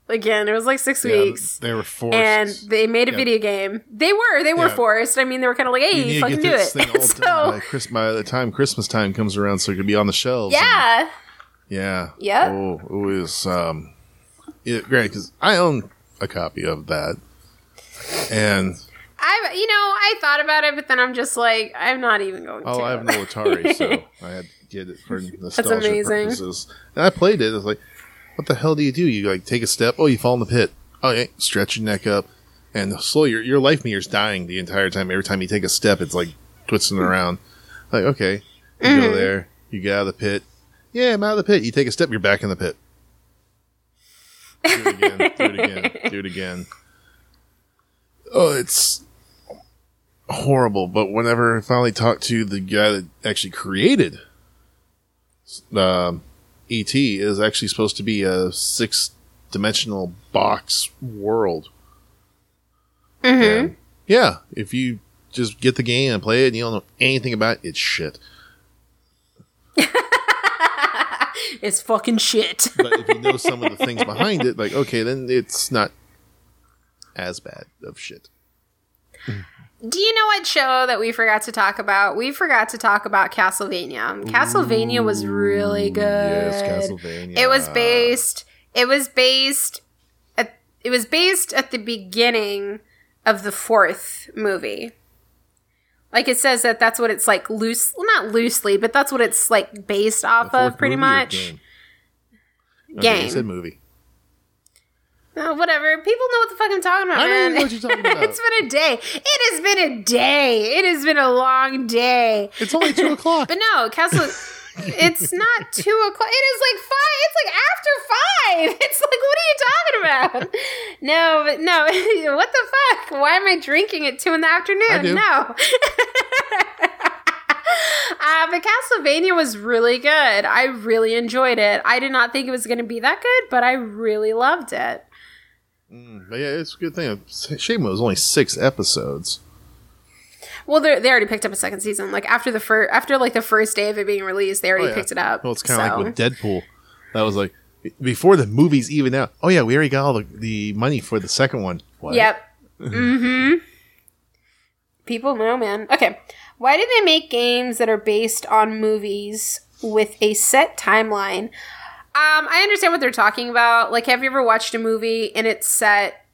Speaker 2: again, it was like six
Speaker 1: Yeah,
Speaker 2: weeks.
Speaker 1: they were forced.
Speaker 2: And they made a
Speaker 1: Yeah.
Speaker 2: video game. They were, they were
Speaker 1: Yeah.
Speaker 2: forced. I mean, they were kind of like,
Speaker 1: you
Speaker 2: "Hey, fucking do it." so,
Speaker 1: by, Chris- by the time Christmas time comes around, so it could be on the shelves. and-
Speaker 2: yeah,
Speaker 1: yeah. Oh, it was um, it, great because I own a copy of that, and
Speaker 2: I, you know, I thought about it, but then I'm just like, I'm not even going to
Speaker 1: oh,
Speaker 2: to.
Speaker 1: I have no Atari, so I had to get it for nostalgia
Speaker 2: amazing.
Speaker 1: purposes. And I played it. It's like, "What the hell do you do? You like take a step? Oh, you fall in the pit. Oh, yeah, stretch your neck up, and slowly your your life meter's dying the entire time. Every time you take a step, it's like twisting around. Like, okay, you
Speaker 2: Mm-hmm.
Speaker 1: go there, you get out of the pit. Yeah, I'm out of the pit. You take a step, you're back in the pit. Do it again. do it again. Do it again. Oh, it's horrible. But whenever I finally talked to the guy that actually created um, ET, is actually supposed to be a six dimensional box world. Mm-hmm. And, yeah, if you just get the game and play it and you don't know anything about it, it's shit.
Speaker 2: it's fucking shit.
Speaker 1: But if you know some of the things behind it, like, okay, then it's not as bad of shit.
Speaker 2: Do you know what show that we forgot to talk about? We forgot to talk about Castlevania. Castlevania was really good.
Speaker 1: Yes, Castlevania.
Speaker 2: It was based. It was based. At, it was based at the beginning of the fourth movie. Like it says that that's what it's like loose, well, not loosely, but that's what it's like based off of, pretty much.
Speaker 1: Game. Okay, said movie.
Speaker 2: Oh, whatever. People know what the fuck I'm talking about,
Speaker 1: I don't
Speaker 2: man.
Speaker 1: know what you're talking about.
Speaker 2: it's been a day. It has been a day. It has been a long day.
Speaker 1: It's only two o'clock.
Speaker 2: But no, Castle. it's not two o'clock. It is like five. It's like after five. It's like, what are you talking about? No, but no. What the fuck? Why am I drinking at two in the afternoon? No. Uh, but Castlevania was really good. I really enjoyed it. I did not think it was going to be that good, but I really loved it.
Speaker 1: Mm, but yeah, it's a good thing. Shame it was only six episodes.
Speaker 2: Well, they they already picked up a second season. Like after the first, after like the first day of it being released, they already
Speaker 1: Oh, yeah.
Speaker 2: picked it up.
Speaker 1: Well, it's kind of
Speaker 2: So-
Speaker 1: like with Deadpool. That was like before the movie's even out. Oh yeah, we already got all the, the money for the second one. What?
Speaker 2: Yep. mm-hmm. People know, man. Okay. Why do they make games that are based on movies with a set timeline? Um, I understand what they're talking about. Like, have you ever watched a movie and it's set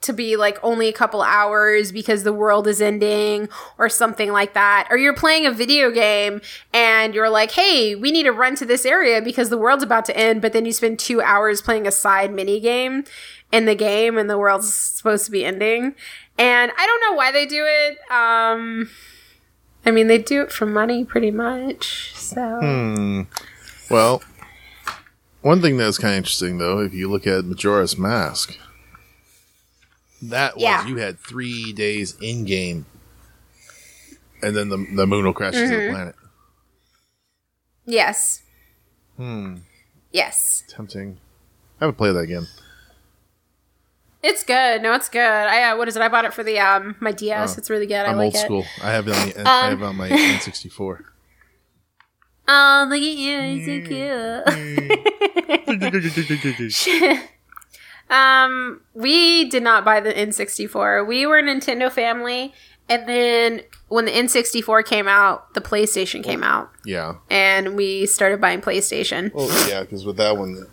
Speaker 2: to be like only a couple hours because the world is ending or something like that. Or you're playing a video game and you're like, hey, we need to run to this area because the world's about to end, but then you spend two hours playing a side mini game in the game and the world's supposed to be ending. And I don't know why they do it. Um I mean they do it for money pretty much. So
Speaker 1: Hmm. Well, one thing that's kind of interesting though, if you look at Majora's Mask, that was you had three days in game, and then the the moon will crash into the planet.
Speaker 2: yes.
Speaker 1: Hmm.
Speaker 2: Yes.
Speaker 1: Tempting. I haven't played that again.
Speaker 2: It's good. No, it's good. I uh, what is it? I bought it for the um my DS.
Speaker 1: Oh.
Speaker 2: it's really good. I
Speaker 1: I'm
Speaker 2: like
Speaker 1: old
Speaker 2: it.
Speaker 1: school. I have it on the, I
Speaker 2: Um,
Speaker 1: have it on my N64.
Speaker 2: Oh, look at you. It's so cute. um, we did not buy the N64. We were a Nintendo family, and then when the N64 came out, the PlayStation came out,
Speaker 1: yeah.
Speaker 2: and we started buying PlayStation.
Speaker 1: Well, yeah, because with that one, the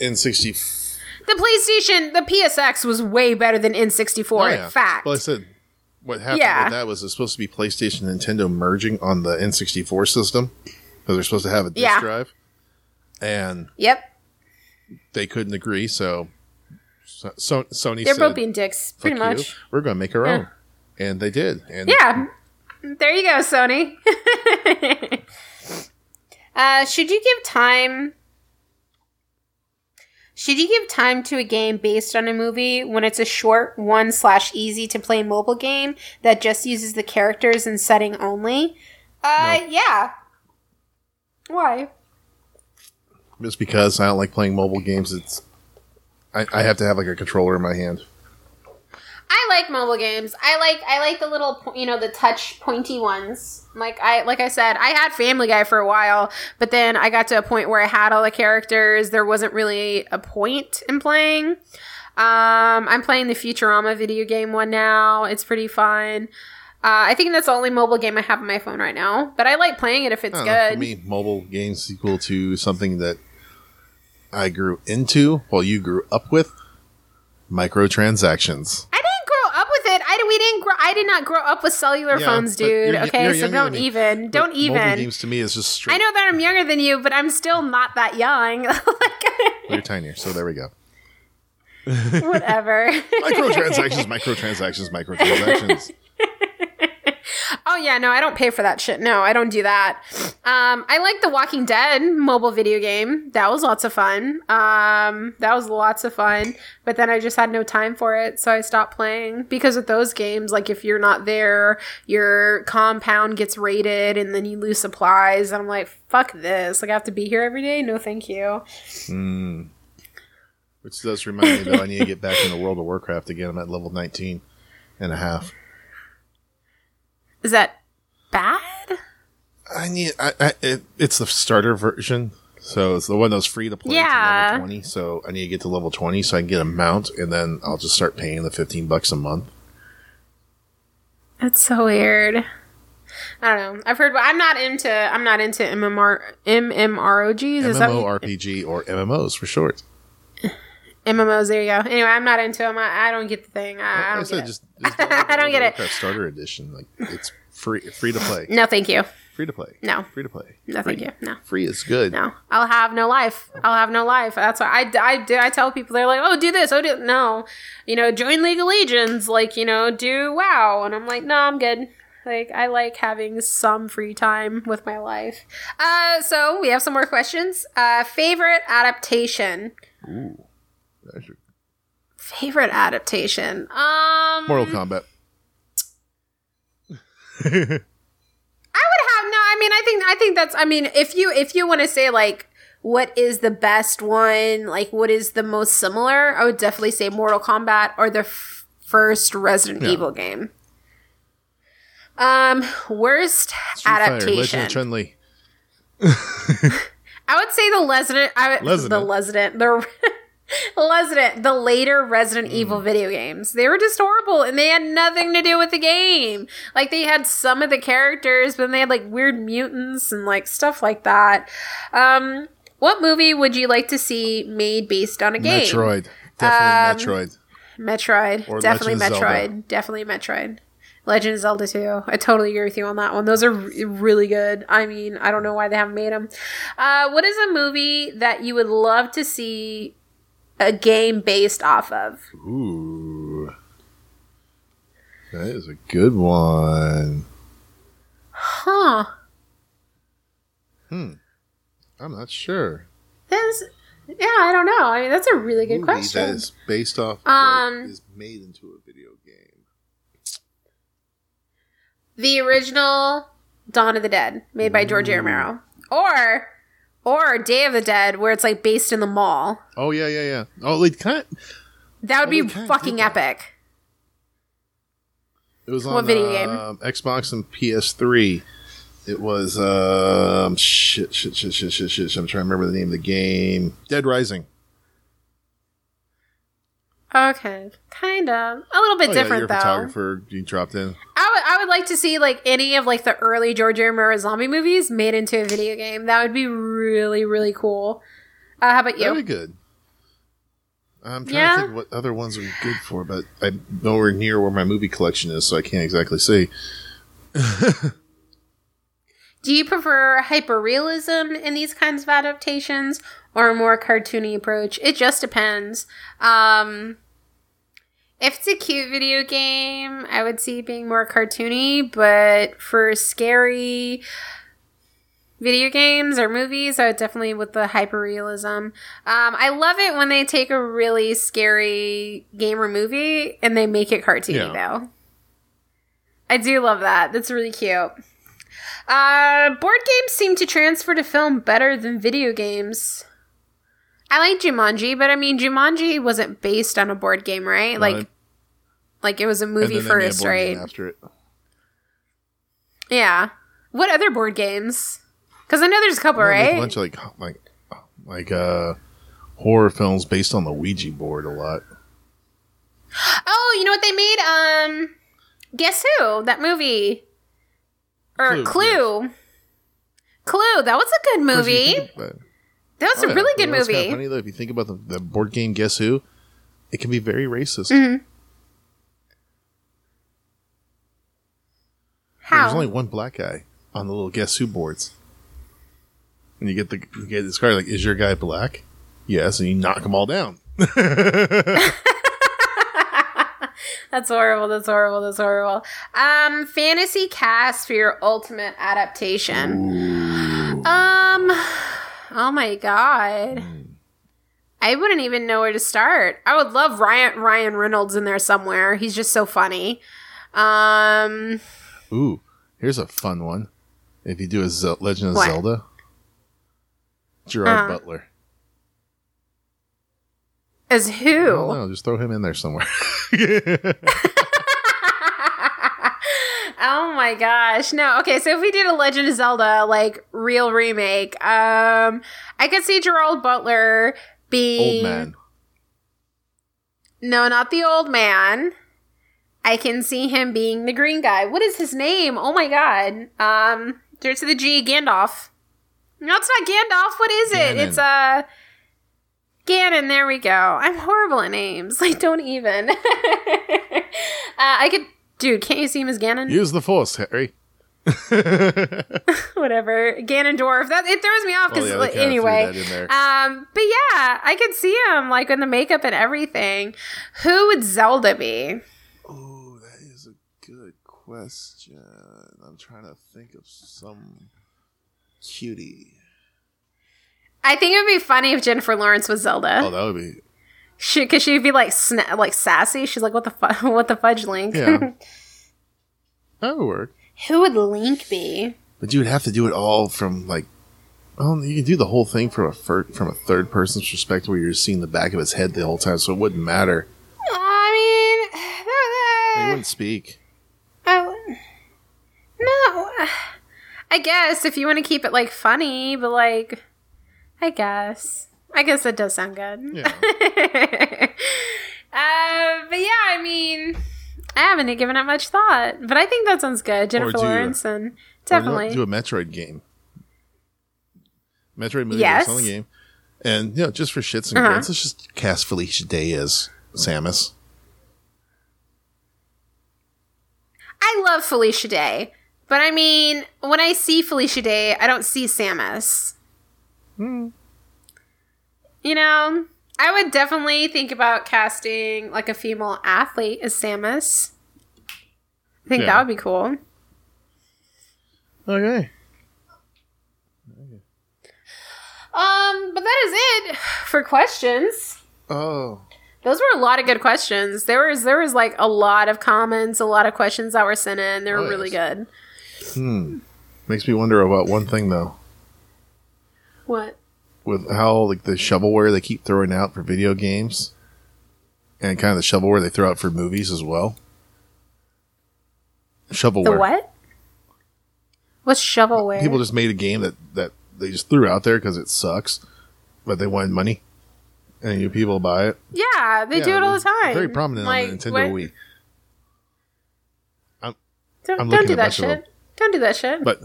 Speaker 1: N64.
Speaker 2: The PlayStation, the PSX was way better than N64.
Speaker 1: Oh, yeah.
Speaker 2: In fact,
Speaker 1: Well, I said what happened
Speaker 2: Yeah.
Speaker 1: with that was it's supposed to be PlayStation Nintendo merging on the N64 system because they're supposed to have a disk
Speaker 2: Yeah.
Speaker 1: drive, and
Speaker 2: yep,
Speaker 1: they couldn't agree. So, so, so Sony
Speaker 2: they're
Speaker 1: said,
Speaker 2: both being dicks,
Speaker 1: "Fuck
Speaker 2: pretty
Speaker 1: you,
Speaker 2: much.
Speaker 1: we're going to make our
Speaker 2: Yeah.
Speaker 1: own," and they did. And
Speaker 2: Yeah. There you go, Sony. uh, should you give time? Should you give time to a game based on a movie when it's a short one slash easy to play mobile game that just uses the characters and setting only? Uh,
Speaker 1: No.
Speaker 2: yeah. Why?
Speaker 1: just because I don't like playing mobile games, it's I, I have to have like a controller in my hand.
Speaker 2: I like mobile games. I like I like the little you know the touch pointy ones. Like I like I said, I had Family Guy for a while, but then I got to a point where I had all the characters. There wasn't really a point in playing. Um, I'm playing the Futurama video game one now. It's pretty fun. Uh, I think that's the only mobile game I have on my phone right now, but I like playing it if it's
Speaker 1: don't know,
Speaker 2: good.
Speaker 1: for me, mobile games equal to something that I grew into, while you grew up with microtransactions.
Speaker 2: I didn't grow up with it. I we didn't grow. I did not grow up with cellular
Speaker 1: Yeah,
Speaker 2: phones, dude.
Speaker 1: you're-
Speaker 2: okay,
Speaker 1: you're
Speaker 2: so don't even, don't
Speaker 1: Mobile
Speaker 2: even.
Speaker 1: games to me is just straight.
Speaker 2: I know that I'm younger than you, but I'm still not that young. like,
Speaker 1: You're tinier, so there we go.
Speaker 2: whatever.
Speaker 1: Microtransactions, microtransactions, microtransactions.
Speaker 2: oh yeah, no, I don't pay for that shit. No, I don't do that. Um, I like the Walking Dead mobile video game. That was lots of fun. Um, that was lots of fun. But then I just had no time for it, so I stopped playing. Because with those games, like if you're not there, your compound gets raided, and then you lose supplies. And I'm like, fuck this. Like I have to be here every day. No, thank you.
Speaker 1: Mm. Which does remind me that I need to get back into World of Warcraft again. I'm at level 19 and a half.
Speaker 2: Is that bad?
Speaker 1: I need. I, I, it, it's the starter version, so it's the one that's free to play. to
Speaker 2: Yeah.
Speaker 1: level 20. So I need to get to level 20 so I can get a mount, and then I'll just start paying the 15 bucks a month.
Speaker 2: That's so weird. I don't know. I've heard, I'm not into. I'm not into MMR MMROGs. Is that what-
Speaker 1: MMORPG or MMOs for short.
Speaker 2: MMOs? There you go. Anyway, I'm not into them. I, I don't get the thing. I, I don't
Speaker 1: said,
Speaker 2: get it.
Speaker 1: just, just
Speaker 2: I don't get it.
Speaker 1: Starter Edition, like it's free, free to play,
Speaker 2: No, thank you.
Speaker 1: free to play,
Speaker 2: No,
Speaker 1: free to play.
Speaker 2: no,
Speaker 1: free.
Speaker 2: thank you. No,
Speaker 1: Free is good.
Speaker 2: no. I'll have no life. I'll have no life. That's why I, I do. I tell people they're like, oh, do this. Oh, do no. You know, join League of Legends. Like, you know, do WoW. And I'm like, no, I'm good. Like, I like having some free time with my life. Uh, so we have some more questions. Uh, favorite adaptation.
Speaker 1: Ooh,
Speaker 2: Favorite adaptation. Um,
Speaker 1: Mortal Kombat.
Speaker 2: I would have no. I mean, I think I think that's. I mean, if you if you want to say like what is the best one? Like, what is the most similar? I would definitely say Mortal Kombat or the f- first Resident
Speaker 1: Yeah.
Speaker 2: Evil game. Um, worst
Speaker 1: Street
Speaker 2: adaptation.
Speaker 1: Legend of Chun Li.
Speaker 2: I would say the Resident. I would, the Resident. The Resident. The later Resident
Speaker 1: Hmm.
Speaker 2: Evil video games. They were just horrible, and they had nothing to do with the game. Like they had some of the characters, but then they had like weird mutants and like stuff like that. Um, what movie would you like to see made based on a game?
Speaker 1: Metroid. Definitely
Speaker 2: Um,
Speaker 1: Metroid.
Speaker 2: Metroid.
Speaker 1: Or
Speaker 2: Definitely
Speaker 1: Legend of Zelda.
Speaker 2: Metroid. Definitely Metroid. Legend of Zelda 2. I totally agree with you on that one. Those are re- really good. I mean, I don't know why they haven't made them. Uh, what is a movie that you would love to see a game based off of?
Speaker 1: Ooh. That is a good one.
Speaker 2: Huh. Hmm.
Speaker 1: I'm not sure.
Speaker 2: That's, yeah, I don't know. I mean, that's a really good
Speaker 1: Movie
Speaker 2: question.
Speaker 1: That is based off
Speaker 2: Um,
Speaker 1: is made into a video game.
Speaker 2: the original Dawn of the Dead, made by George Romero. Or, or Day of the Dead, where it's like based in the mall.
Speaker 1: Oh yeah, yeah, yeah. Oh, like kind.
Speaker 2: That would
Speaker 1: Oh,
Speaker 2: be fucking epic.
Speaker 1: It was on
Speaker 2: What video game?
Speaker 1: um, Xbox and PS3. It was um shit, shit, shit, shit, shit, shit. I'm trying to remember the name of the game. Dead Rising.
Speaker 2: Okay, kind of a little bit
Speaker 1: Oh, yeah,
Speaker 2: different
Speaker 1: you're a
Speaker 2: though.
Speaker 1: photographer. You dropped in.
Speaker 2: I would I would like to see like any of like the early George. Romero zombie movies made into a video game. That would be really really cool. Uh, how about you?
Speaker 1: good. I'm trying
Speaker 2: Yeah?
Speaker 1: to think what other ones are good for, but I'm nowhere near where my movie collection is, so I can't exactly say.
Speaker 2: Do you prefer hyperrealism in these kinds of adaptations or a more cartoony approach? It just depends. Um, if it's a cute video game, I would see it being more cartoony, but for scary video games or movies, I would definitely with the hyperrealism. Um, I love it when they take a really scary game or movie and they make it cartoony
Speaker 1: Yeah.
Speaker 2: though. I do love that. That's really cute. Uh, board games seem to transfer to film better than video games. I like Jumanji, but I mean Jumanji wasn't based on a board game, right?
Speaker 1: No,
Speaker 2: like,
Speaker 1: it-
Speaker 2: like it was a movie
Speaker 1: then they made a
Speaker 2: first, right?
Speaker 1: After it,
Speaker 2: Yeah. What other board games? Because I know there's a couple,
Speaker 1: there's
Speaker 2: right?
Speaker 1: A bunch of like like like uh horror films based on the Ouija board a lot.
Speaker 2: oh, you know what they made? Um, Guess Who? That movie. Or
Speaker 1: Clue,
Speaker 2: Clue. Clue. That was a good
Speaker 1: Of course, if you
Speaker 2: movie. That was
Speaker 1: Oh,
Speaker 2: a
Speaker 1: yeah.
Speaker 2: really good
Speaker 1: You know what's kinda
Speaker 2: movie.
Speaker 1: funny though, if you think about the, the board game Guess Who, it can be very racist.
Speaker 2: Mm-hmm. How?
Speaker 1: There's only one black guy on the little Guess Who boards, and you get the you get this card like, "Is your guy black?" Yes, and you knock them all down.
Speaker 2: That's horrible. That's horrible. That's horrible. Um, fantasy cast for your ultimate adaptation. Um, oh my god. I wouldn't even know where to start. I would love Ryan Ryan Reynolds in there somewhere. He's just so funny. Um,
Speaker 1: Ooh, here's a fun one. If you do a Legend of
Speaker 2: What?
Speaker 1: Zelda, Gerard
Speaker 2: Uh-huh.
Speaker 1: Butler.
Speaker 2: as
Speaker 1: I
Speaker 2: who?
Speaker 1: don't know, just throw him in there somewhere.
Speaker 2: oh my gosh. No. Okay, so if we did a Legend of Zelda like real remake, um I could see Gerald Butler being
Speaker 1: Old man.
Speaker 2: No, not the old man. I can see him being the green guy. What is his name? Oh my god. Um there's the G Gandalf. No, it's not Gandalf. What is it?
Speaker 1: Ganon.
Speaker 2: It's uh Ganon, there we go. I'm horrible at names. Like, don't even. uh, I could, dude. Can't you see him as Ganon?
Speaker 1: Use the Force, Harry.
Speaker 2: Whatever, Ganondorf. That it throws me off because
Speaker 1: yeah, they kinda threw
Speaker 2: anyway.
Speaker 1: that in there.
Speaker 2: Um, but yeah, I could see him like in the makeup and everything. Who would Zelda be?
Speaker 1: Oh, that is a good question. I'm trying to think of some cutie.
Speaker 2: I think it would be funny if Jennifer Lawrence was Zelda.
Speaker 1: Oh, that would be
Speaker 2: She, cause she'd be like sna- like sassy. She's like, what the fu- what the fudge, Link?
Speaker 1: yeah. that would work.
Speaker 2: Who would Link be?
Speaker 1: But you would have to do it all from like Well, you can do the whole thing from a fir- from a third person's perspective, where you're seeing the back of his head the whole time, so it wouldn't matter.
Speaker 2: I mean,
Speaker 1: He
Speaker 2: uh,
Speaker 1: wouldn't speak.
Speaker 2: I w- no. I guess if you want to keep it like funny, but like, I guess. I guess that does sound good.
Speaker 1: Yeah.
Speaker 2: uh, but yeah, I mean, I haven't given it much thought, but I think that sounds good. Jennifer
Speaker 1: do-
Speaker 2: Lawrence and
Speaker 1: Or
Speaker 2: definitely.
Speaker 1: do a Metroid game. Metroid movie
Speaker 2: Yes.
Speaker 1: on game, and you know, just for shits and
Speaker 2: Uh-huh.
Speaker 1: grins, let's just cast Felicia Day as Samus.
Speaker 2: I love Felicia Day, but I mean, when I see Felicia Day, I don't see Samus. You know, I would definitely think about casting like a female athlete as Samus. I think
Speaker 1: Yeah.
Speaker 2: that would be cool.
Speaker 1: Okay.
Speaker 2: Um, but that is it for questions.
Speaker 1: Oh,
Speaker 2: Those were a lot of good questions. There was there was like a lot of comments, a lot of questions that were sent in. They were
Speaker 1: Oh,
Speaker 2: really good.
Speaker 1: hmm. Makes me wonder about one thing though.
Speaker 2: What?
Speaker 1: With how like the shovelware they keep throwing out for video games and kind of the shovelware they throw out for movies as well. Shovelware.
Speaker 2: The what? What's shovelware?
Speaker 1: People just made a game that that they just threw out there because it sucks, but they wanted money, and you people buy it.
Speaker 2: yeah, they
Speaker 1: Yeah,
Speaker 2: do it all the time.
Speaker 1: Very prominent
Speaker 2: Like,
Speaker 1: on the Nintendo
Speaker 2: what-
Speaker 1: Wii.
Speaker 2: Don't,
Speaker 1: I'm
Speaker 2: don't do that
Speaker 1: them.
Speaker 2: shit. Don't do that shit.
Speaker 1: But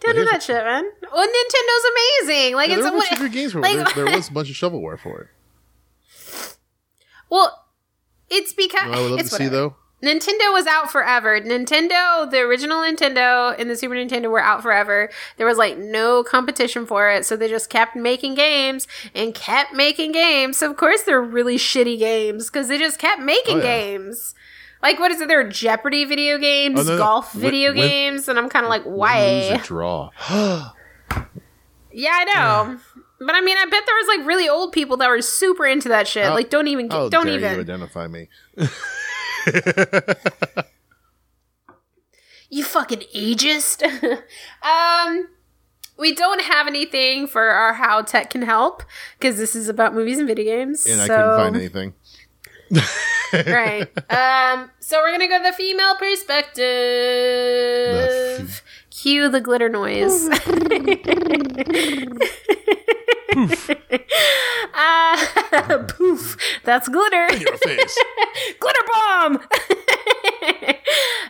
Speaker 2: don't do that shit, man. Well, Nintendo's amazing. Like
Speaker 1: yeah,
Speaker 2: it's
Speaker 1: there
Speaker 2: a
Speaker 1: were a bunch of games it.
Speaker 2: like-
Speaker 1: there, there was a bunch of shovelware for it.
Speaker 2: well, it's because
Speaker 1: You know I would love
Speaker 2: it's
Speaker 1: to see though.
Speaker 2: Nintendo was out forever. Nintendo, the original Nintendo and the Super Nintendo were out forever. There was like no competition for it, so they just kept making games and kept making games. So of course they're really shitty games because they just kept making
Speaker 1: Oh, yeah.
Speaker 2: games. Like what is it? There are Jeopardy video games,
Speaker 1: Oh, no, no.
Speaker 2: golf
Speaker 1: Win-
Speaker 2: video
Speaker 1: win-
Speaker 2: games, and I'm kind of like,
Speaker 1: Lose
Speaker 2: why?
Speaker 1: draw.
Speaker 2: Yeah, I know. But I mean, I bet there was like really old people that were super into that shit. Like, don't even, don't even.
Speaker 1: you identify me?
Speaker 2: You fucking ageist. um, we don't have anything for our how tech can help because this is about movies and video games.
Speaker 1: And I couldn't find anything.
Speaker 2: Right. Um, so we're gonna go the female perspective.
Speaker 1: The
Speaker 2: Cue the glitter noise. uh, poof. That's glitter.
Speaker 1: Your face.
Speaker 2: glitter bomb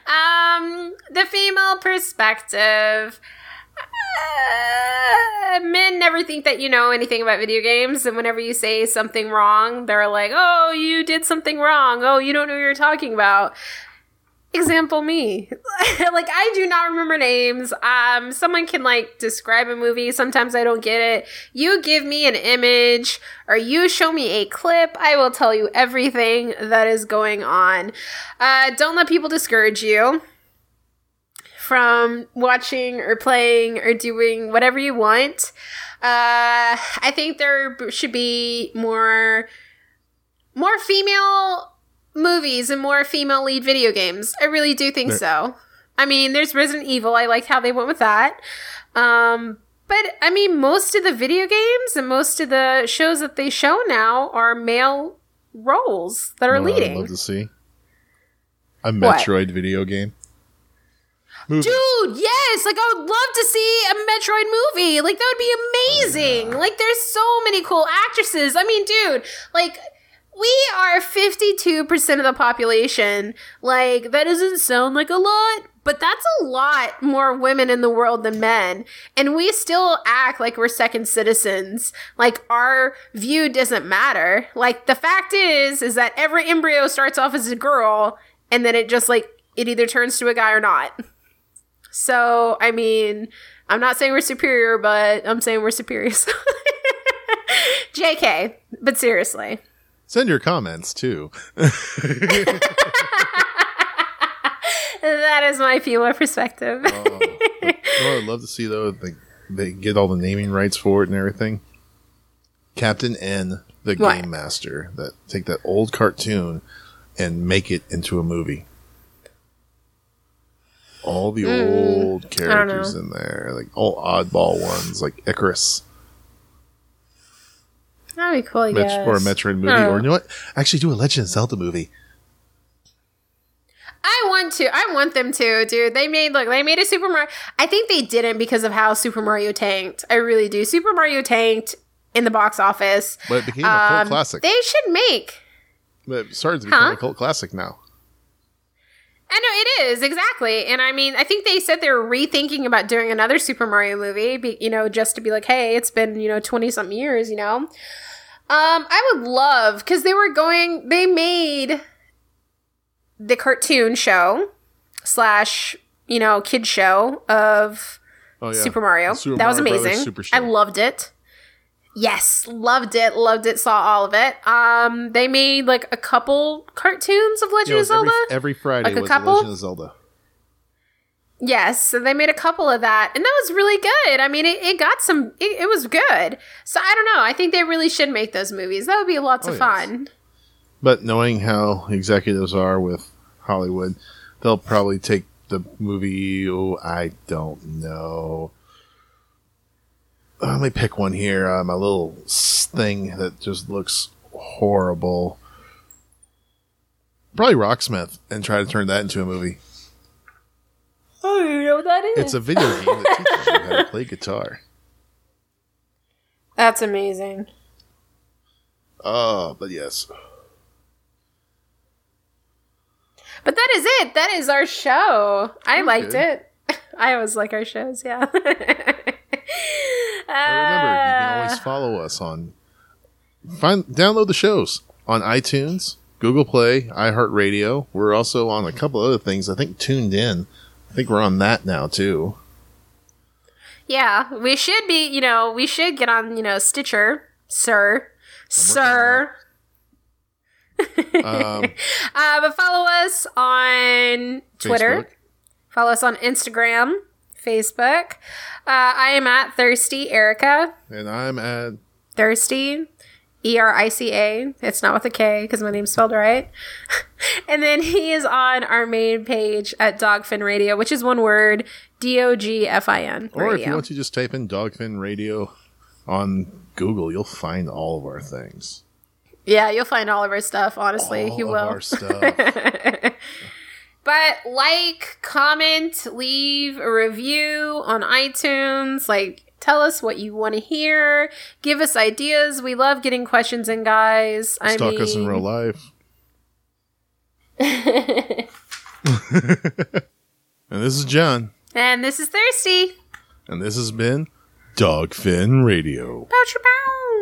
Speaker 2: um the female perspective uh, men never think that you know anything about video games and whenever you say something wrong they're like oh you did something wrong. Oh you don't know what you're talking about. Example me. Like i do not remember names. Um someone can like describe a movie. Sometimes i don't get it. You give me an image or you show me a clip i will tell you everything that is going on. Uh don't let people discourage you from watching or playing or doing whatever you want uh i think there should be more more female movies and more female lead video games. I really do think so. I mean, there's Resident Evil. I liked how they went with that. Um, but I mean, most of the video games and most of the shows that they show now are male roles that are
Speaker 1: what I'd
Speaker 2: leading.
Speaker 1: love to see a
Speaker 2: What?
Speaker 1: Metroid video game. Movie.
Speaker 2: Dude, yes! Like, I would love to see a Metroid movie. Like, that would be amazing. Like, there's so many cool actresses. I mean, dude, like, we are 52% of the population. Like, that doesn't sound like a lot, but that's a lot more women in the world than men. And we still act like we're second citizens. Like, our view doesn't matter. Like, the fact is, is that every embryo starts off as a girl, and then it just, like, it either turns to a guy or not. So, I mean, I'm not saying we're superior, but I'm saying we're superior. JK, but seriously.
Speaker 1: Send your comments too.
Speaker 2: That is my female perspective.
Speaker 1: Oh, you know I'd love to see though, they they get all the naming rights for it and everything. Captain N, the
Speaker 2: What?
Speaker 1: game master, that take that old cartoon and make it into a movie. All the
Speaker 2: Mm.
Speaker 1: old characters in there, like all oddball ones, like Icarus,
Speaker 2: That'd be cool, I
Speaker 1: Met-
Speaker 2: guess.
Speaker 1: or a Metroid movie, or you know what? Actually, do a Legend of Zelda movie.
Speaker 2: I want to. I want them to, dude. They made look. They made a Super Mario. I think they didn't because of how Super Mario tanked. I really do. Super Mario tanked in the box office.
Speaker 1: But it became a cult
Speaker 2: Um,
Speaker 1: classic.
Speaker 2: They should make.
Speaker 1: But it started to become
Speaker 2: Huh?
Speaker 1: a cult classic now.
Speaker 2: I know it is exactly, and I mean, I think they said they were rethinking about doing another Super Mario movie. Be, you know, just to be like, hey, it's been you know twenty something years. You know, um, I would love because they were going. They made the cartoon show slash you know kid show of
Speaker 1: Oh yeah,
Speaker 2: Super Mario.
Speaker 1: Super
Speaker 2: that was
Speaker 1: Mario Brothers
Speaker 2: amazing. I loved it. Yes, loved it, loved it, saw all of it. Um, they made like a couple cartoons of Legend of
Speaker 1: was every,
Speaker 2: Zelda.
Speaker 1: every Friday
Speaker 2: Like a
Speaker 1: was
Speaker 2: couple?
Speaker 1: Legend of Zelda.
Speaker 2: Yes, so they made a couple of that, and that was really good. I mean, it, it got some, it, it was good. So I don't know. I think they really should make those movies. That would be lots
Speaker 1: Oh,
Speaker 2: of
Speaker 1: yes.
Speaker 2: fun.
Speaker 1: But knowing how executives are with Hollywood, they'll probably take the movie. Oh, I don't know. Let me pick one here. Uh, my little thing that just looks horrible. Probably Rocksmith, and try to turn that into a movie.
Speaker 2: Oh, you know what that is?
Speaker 1: It's a video game that teaches you how to play guitar.
Speaker 2: That's amazing.
Speaker 1: Oh, but yes.
Speaker 2: But that is it. That is our show. I liked it. I always like our shows. Yeah.
Speaker 1: Remember, you can always
Speaker 2: Uh,
Speaker 1: follow us on find download the shows on iTunes, Google Play, iHeartRadio. We're also on a couple other things. I think TuneIn. I think we're on that now too.
Speaker 2: Yeah, we should be, you know, we should get on, you know, Stitcher, sir. Sir.
Speaker 1: Um,
Speaker 2: Uh, but follow us on Twitter.
Speaker 1: Facebook.
Speaker 2: Follow us on Instagram, Facebook. Uh, I am at Thirsty Erica.
Speaker 1: and I'm at
Speaker 2: Thirsty. E R I C A. It's not with a K because my name's spelled right. and then he is on our main page at Dogfin Radio, which is one word D O G F I N.
Speaker 1: or if you want to just type in Dogfin Radio on Google, you'll find all of our things.
Speaker 2: Yeah, you'll find all of our stuff, honestly.
Speaker 1: all
Speaker 2: you will. But like, comment, leave a review on iTunes. Like, tell us what you want to hear. Give us ideas. We love getting questions in, guys. I
Speaker 1: Stalk
Speaker 2: mean,
Speaker 1: us in real life. and this is Jon,
Speaker 2: and this is Thirsty.
Speaker 1: and this has been Dogfin Radio.
Speaker 2: Bow.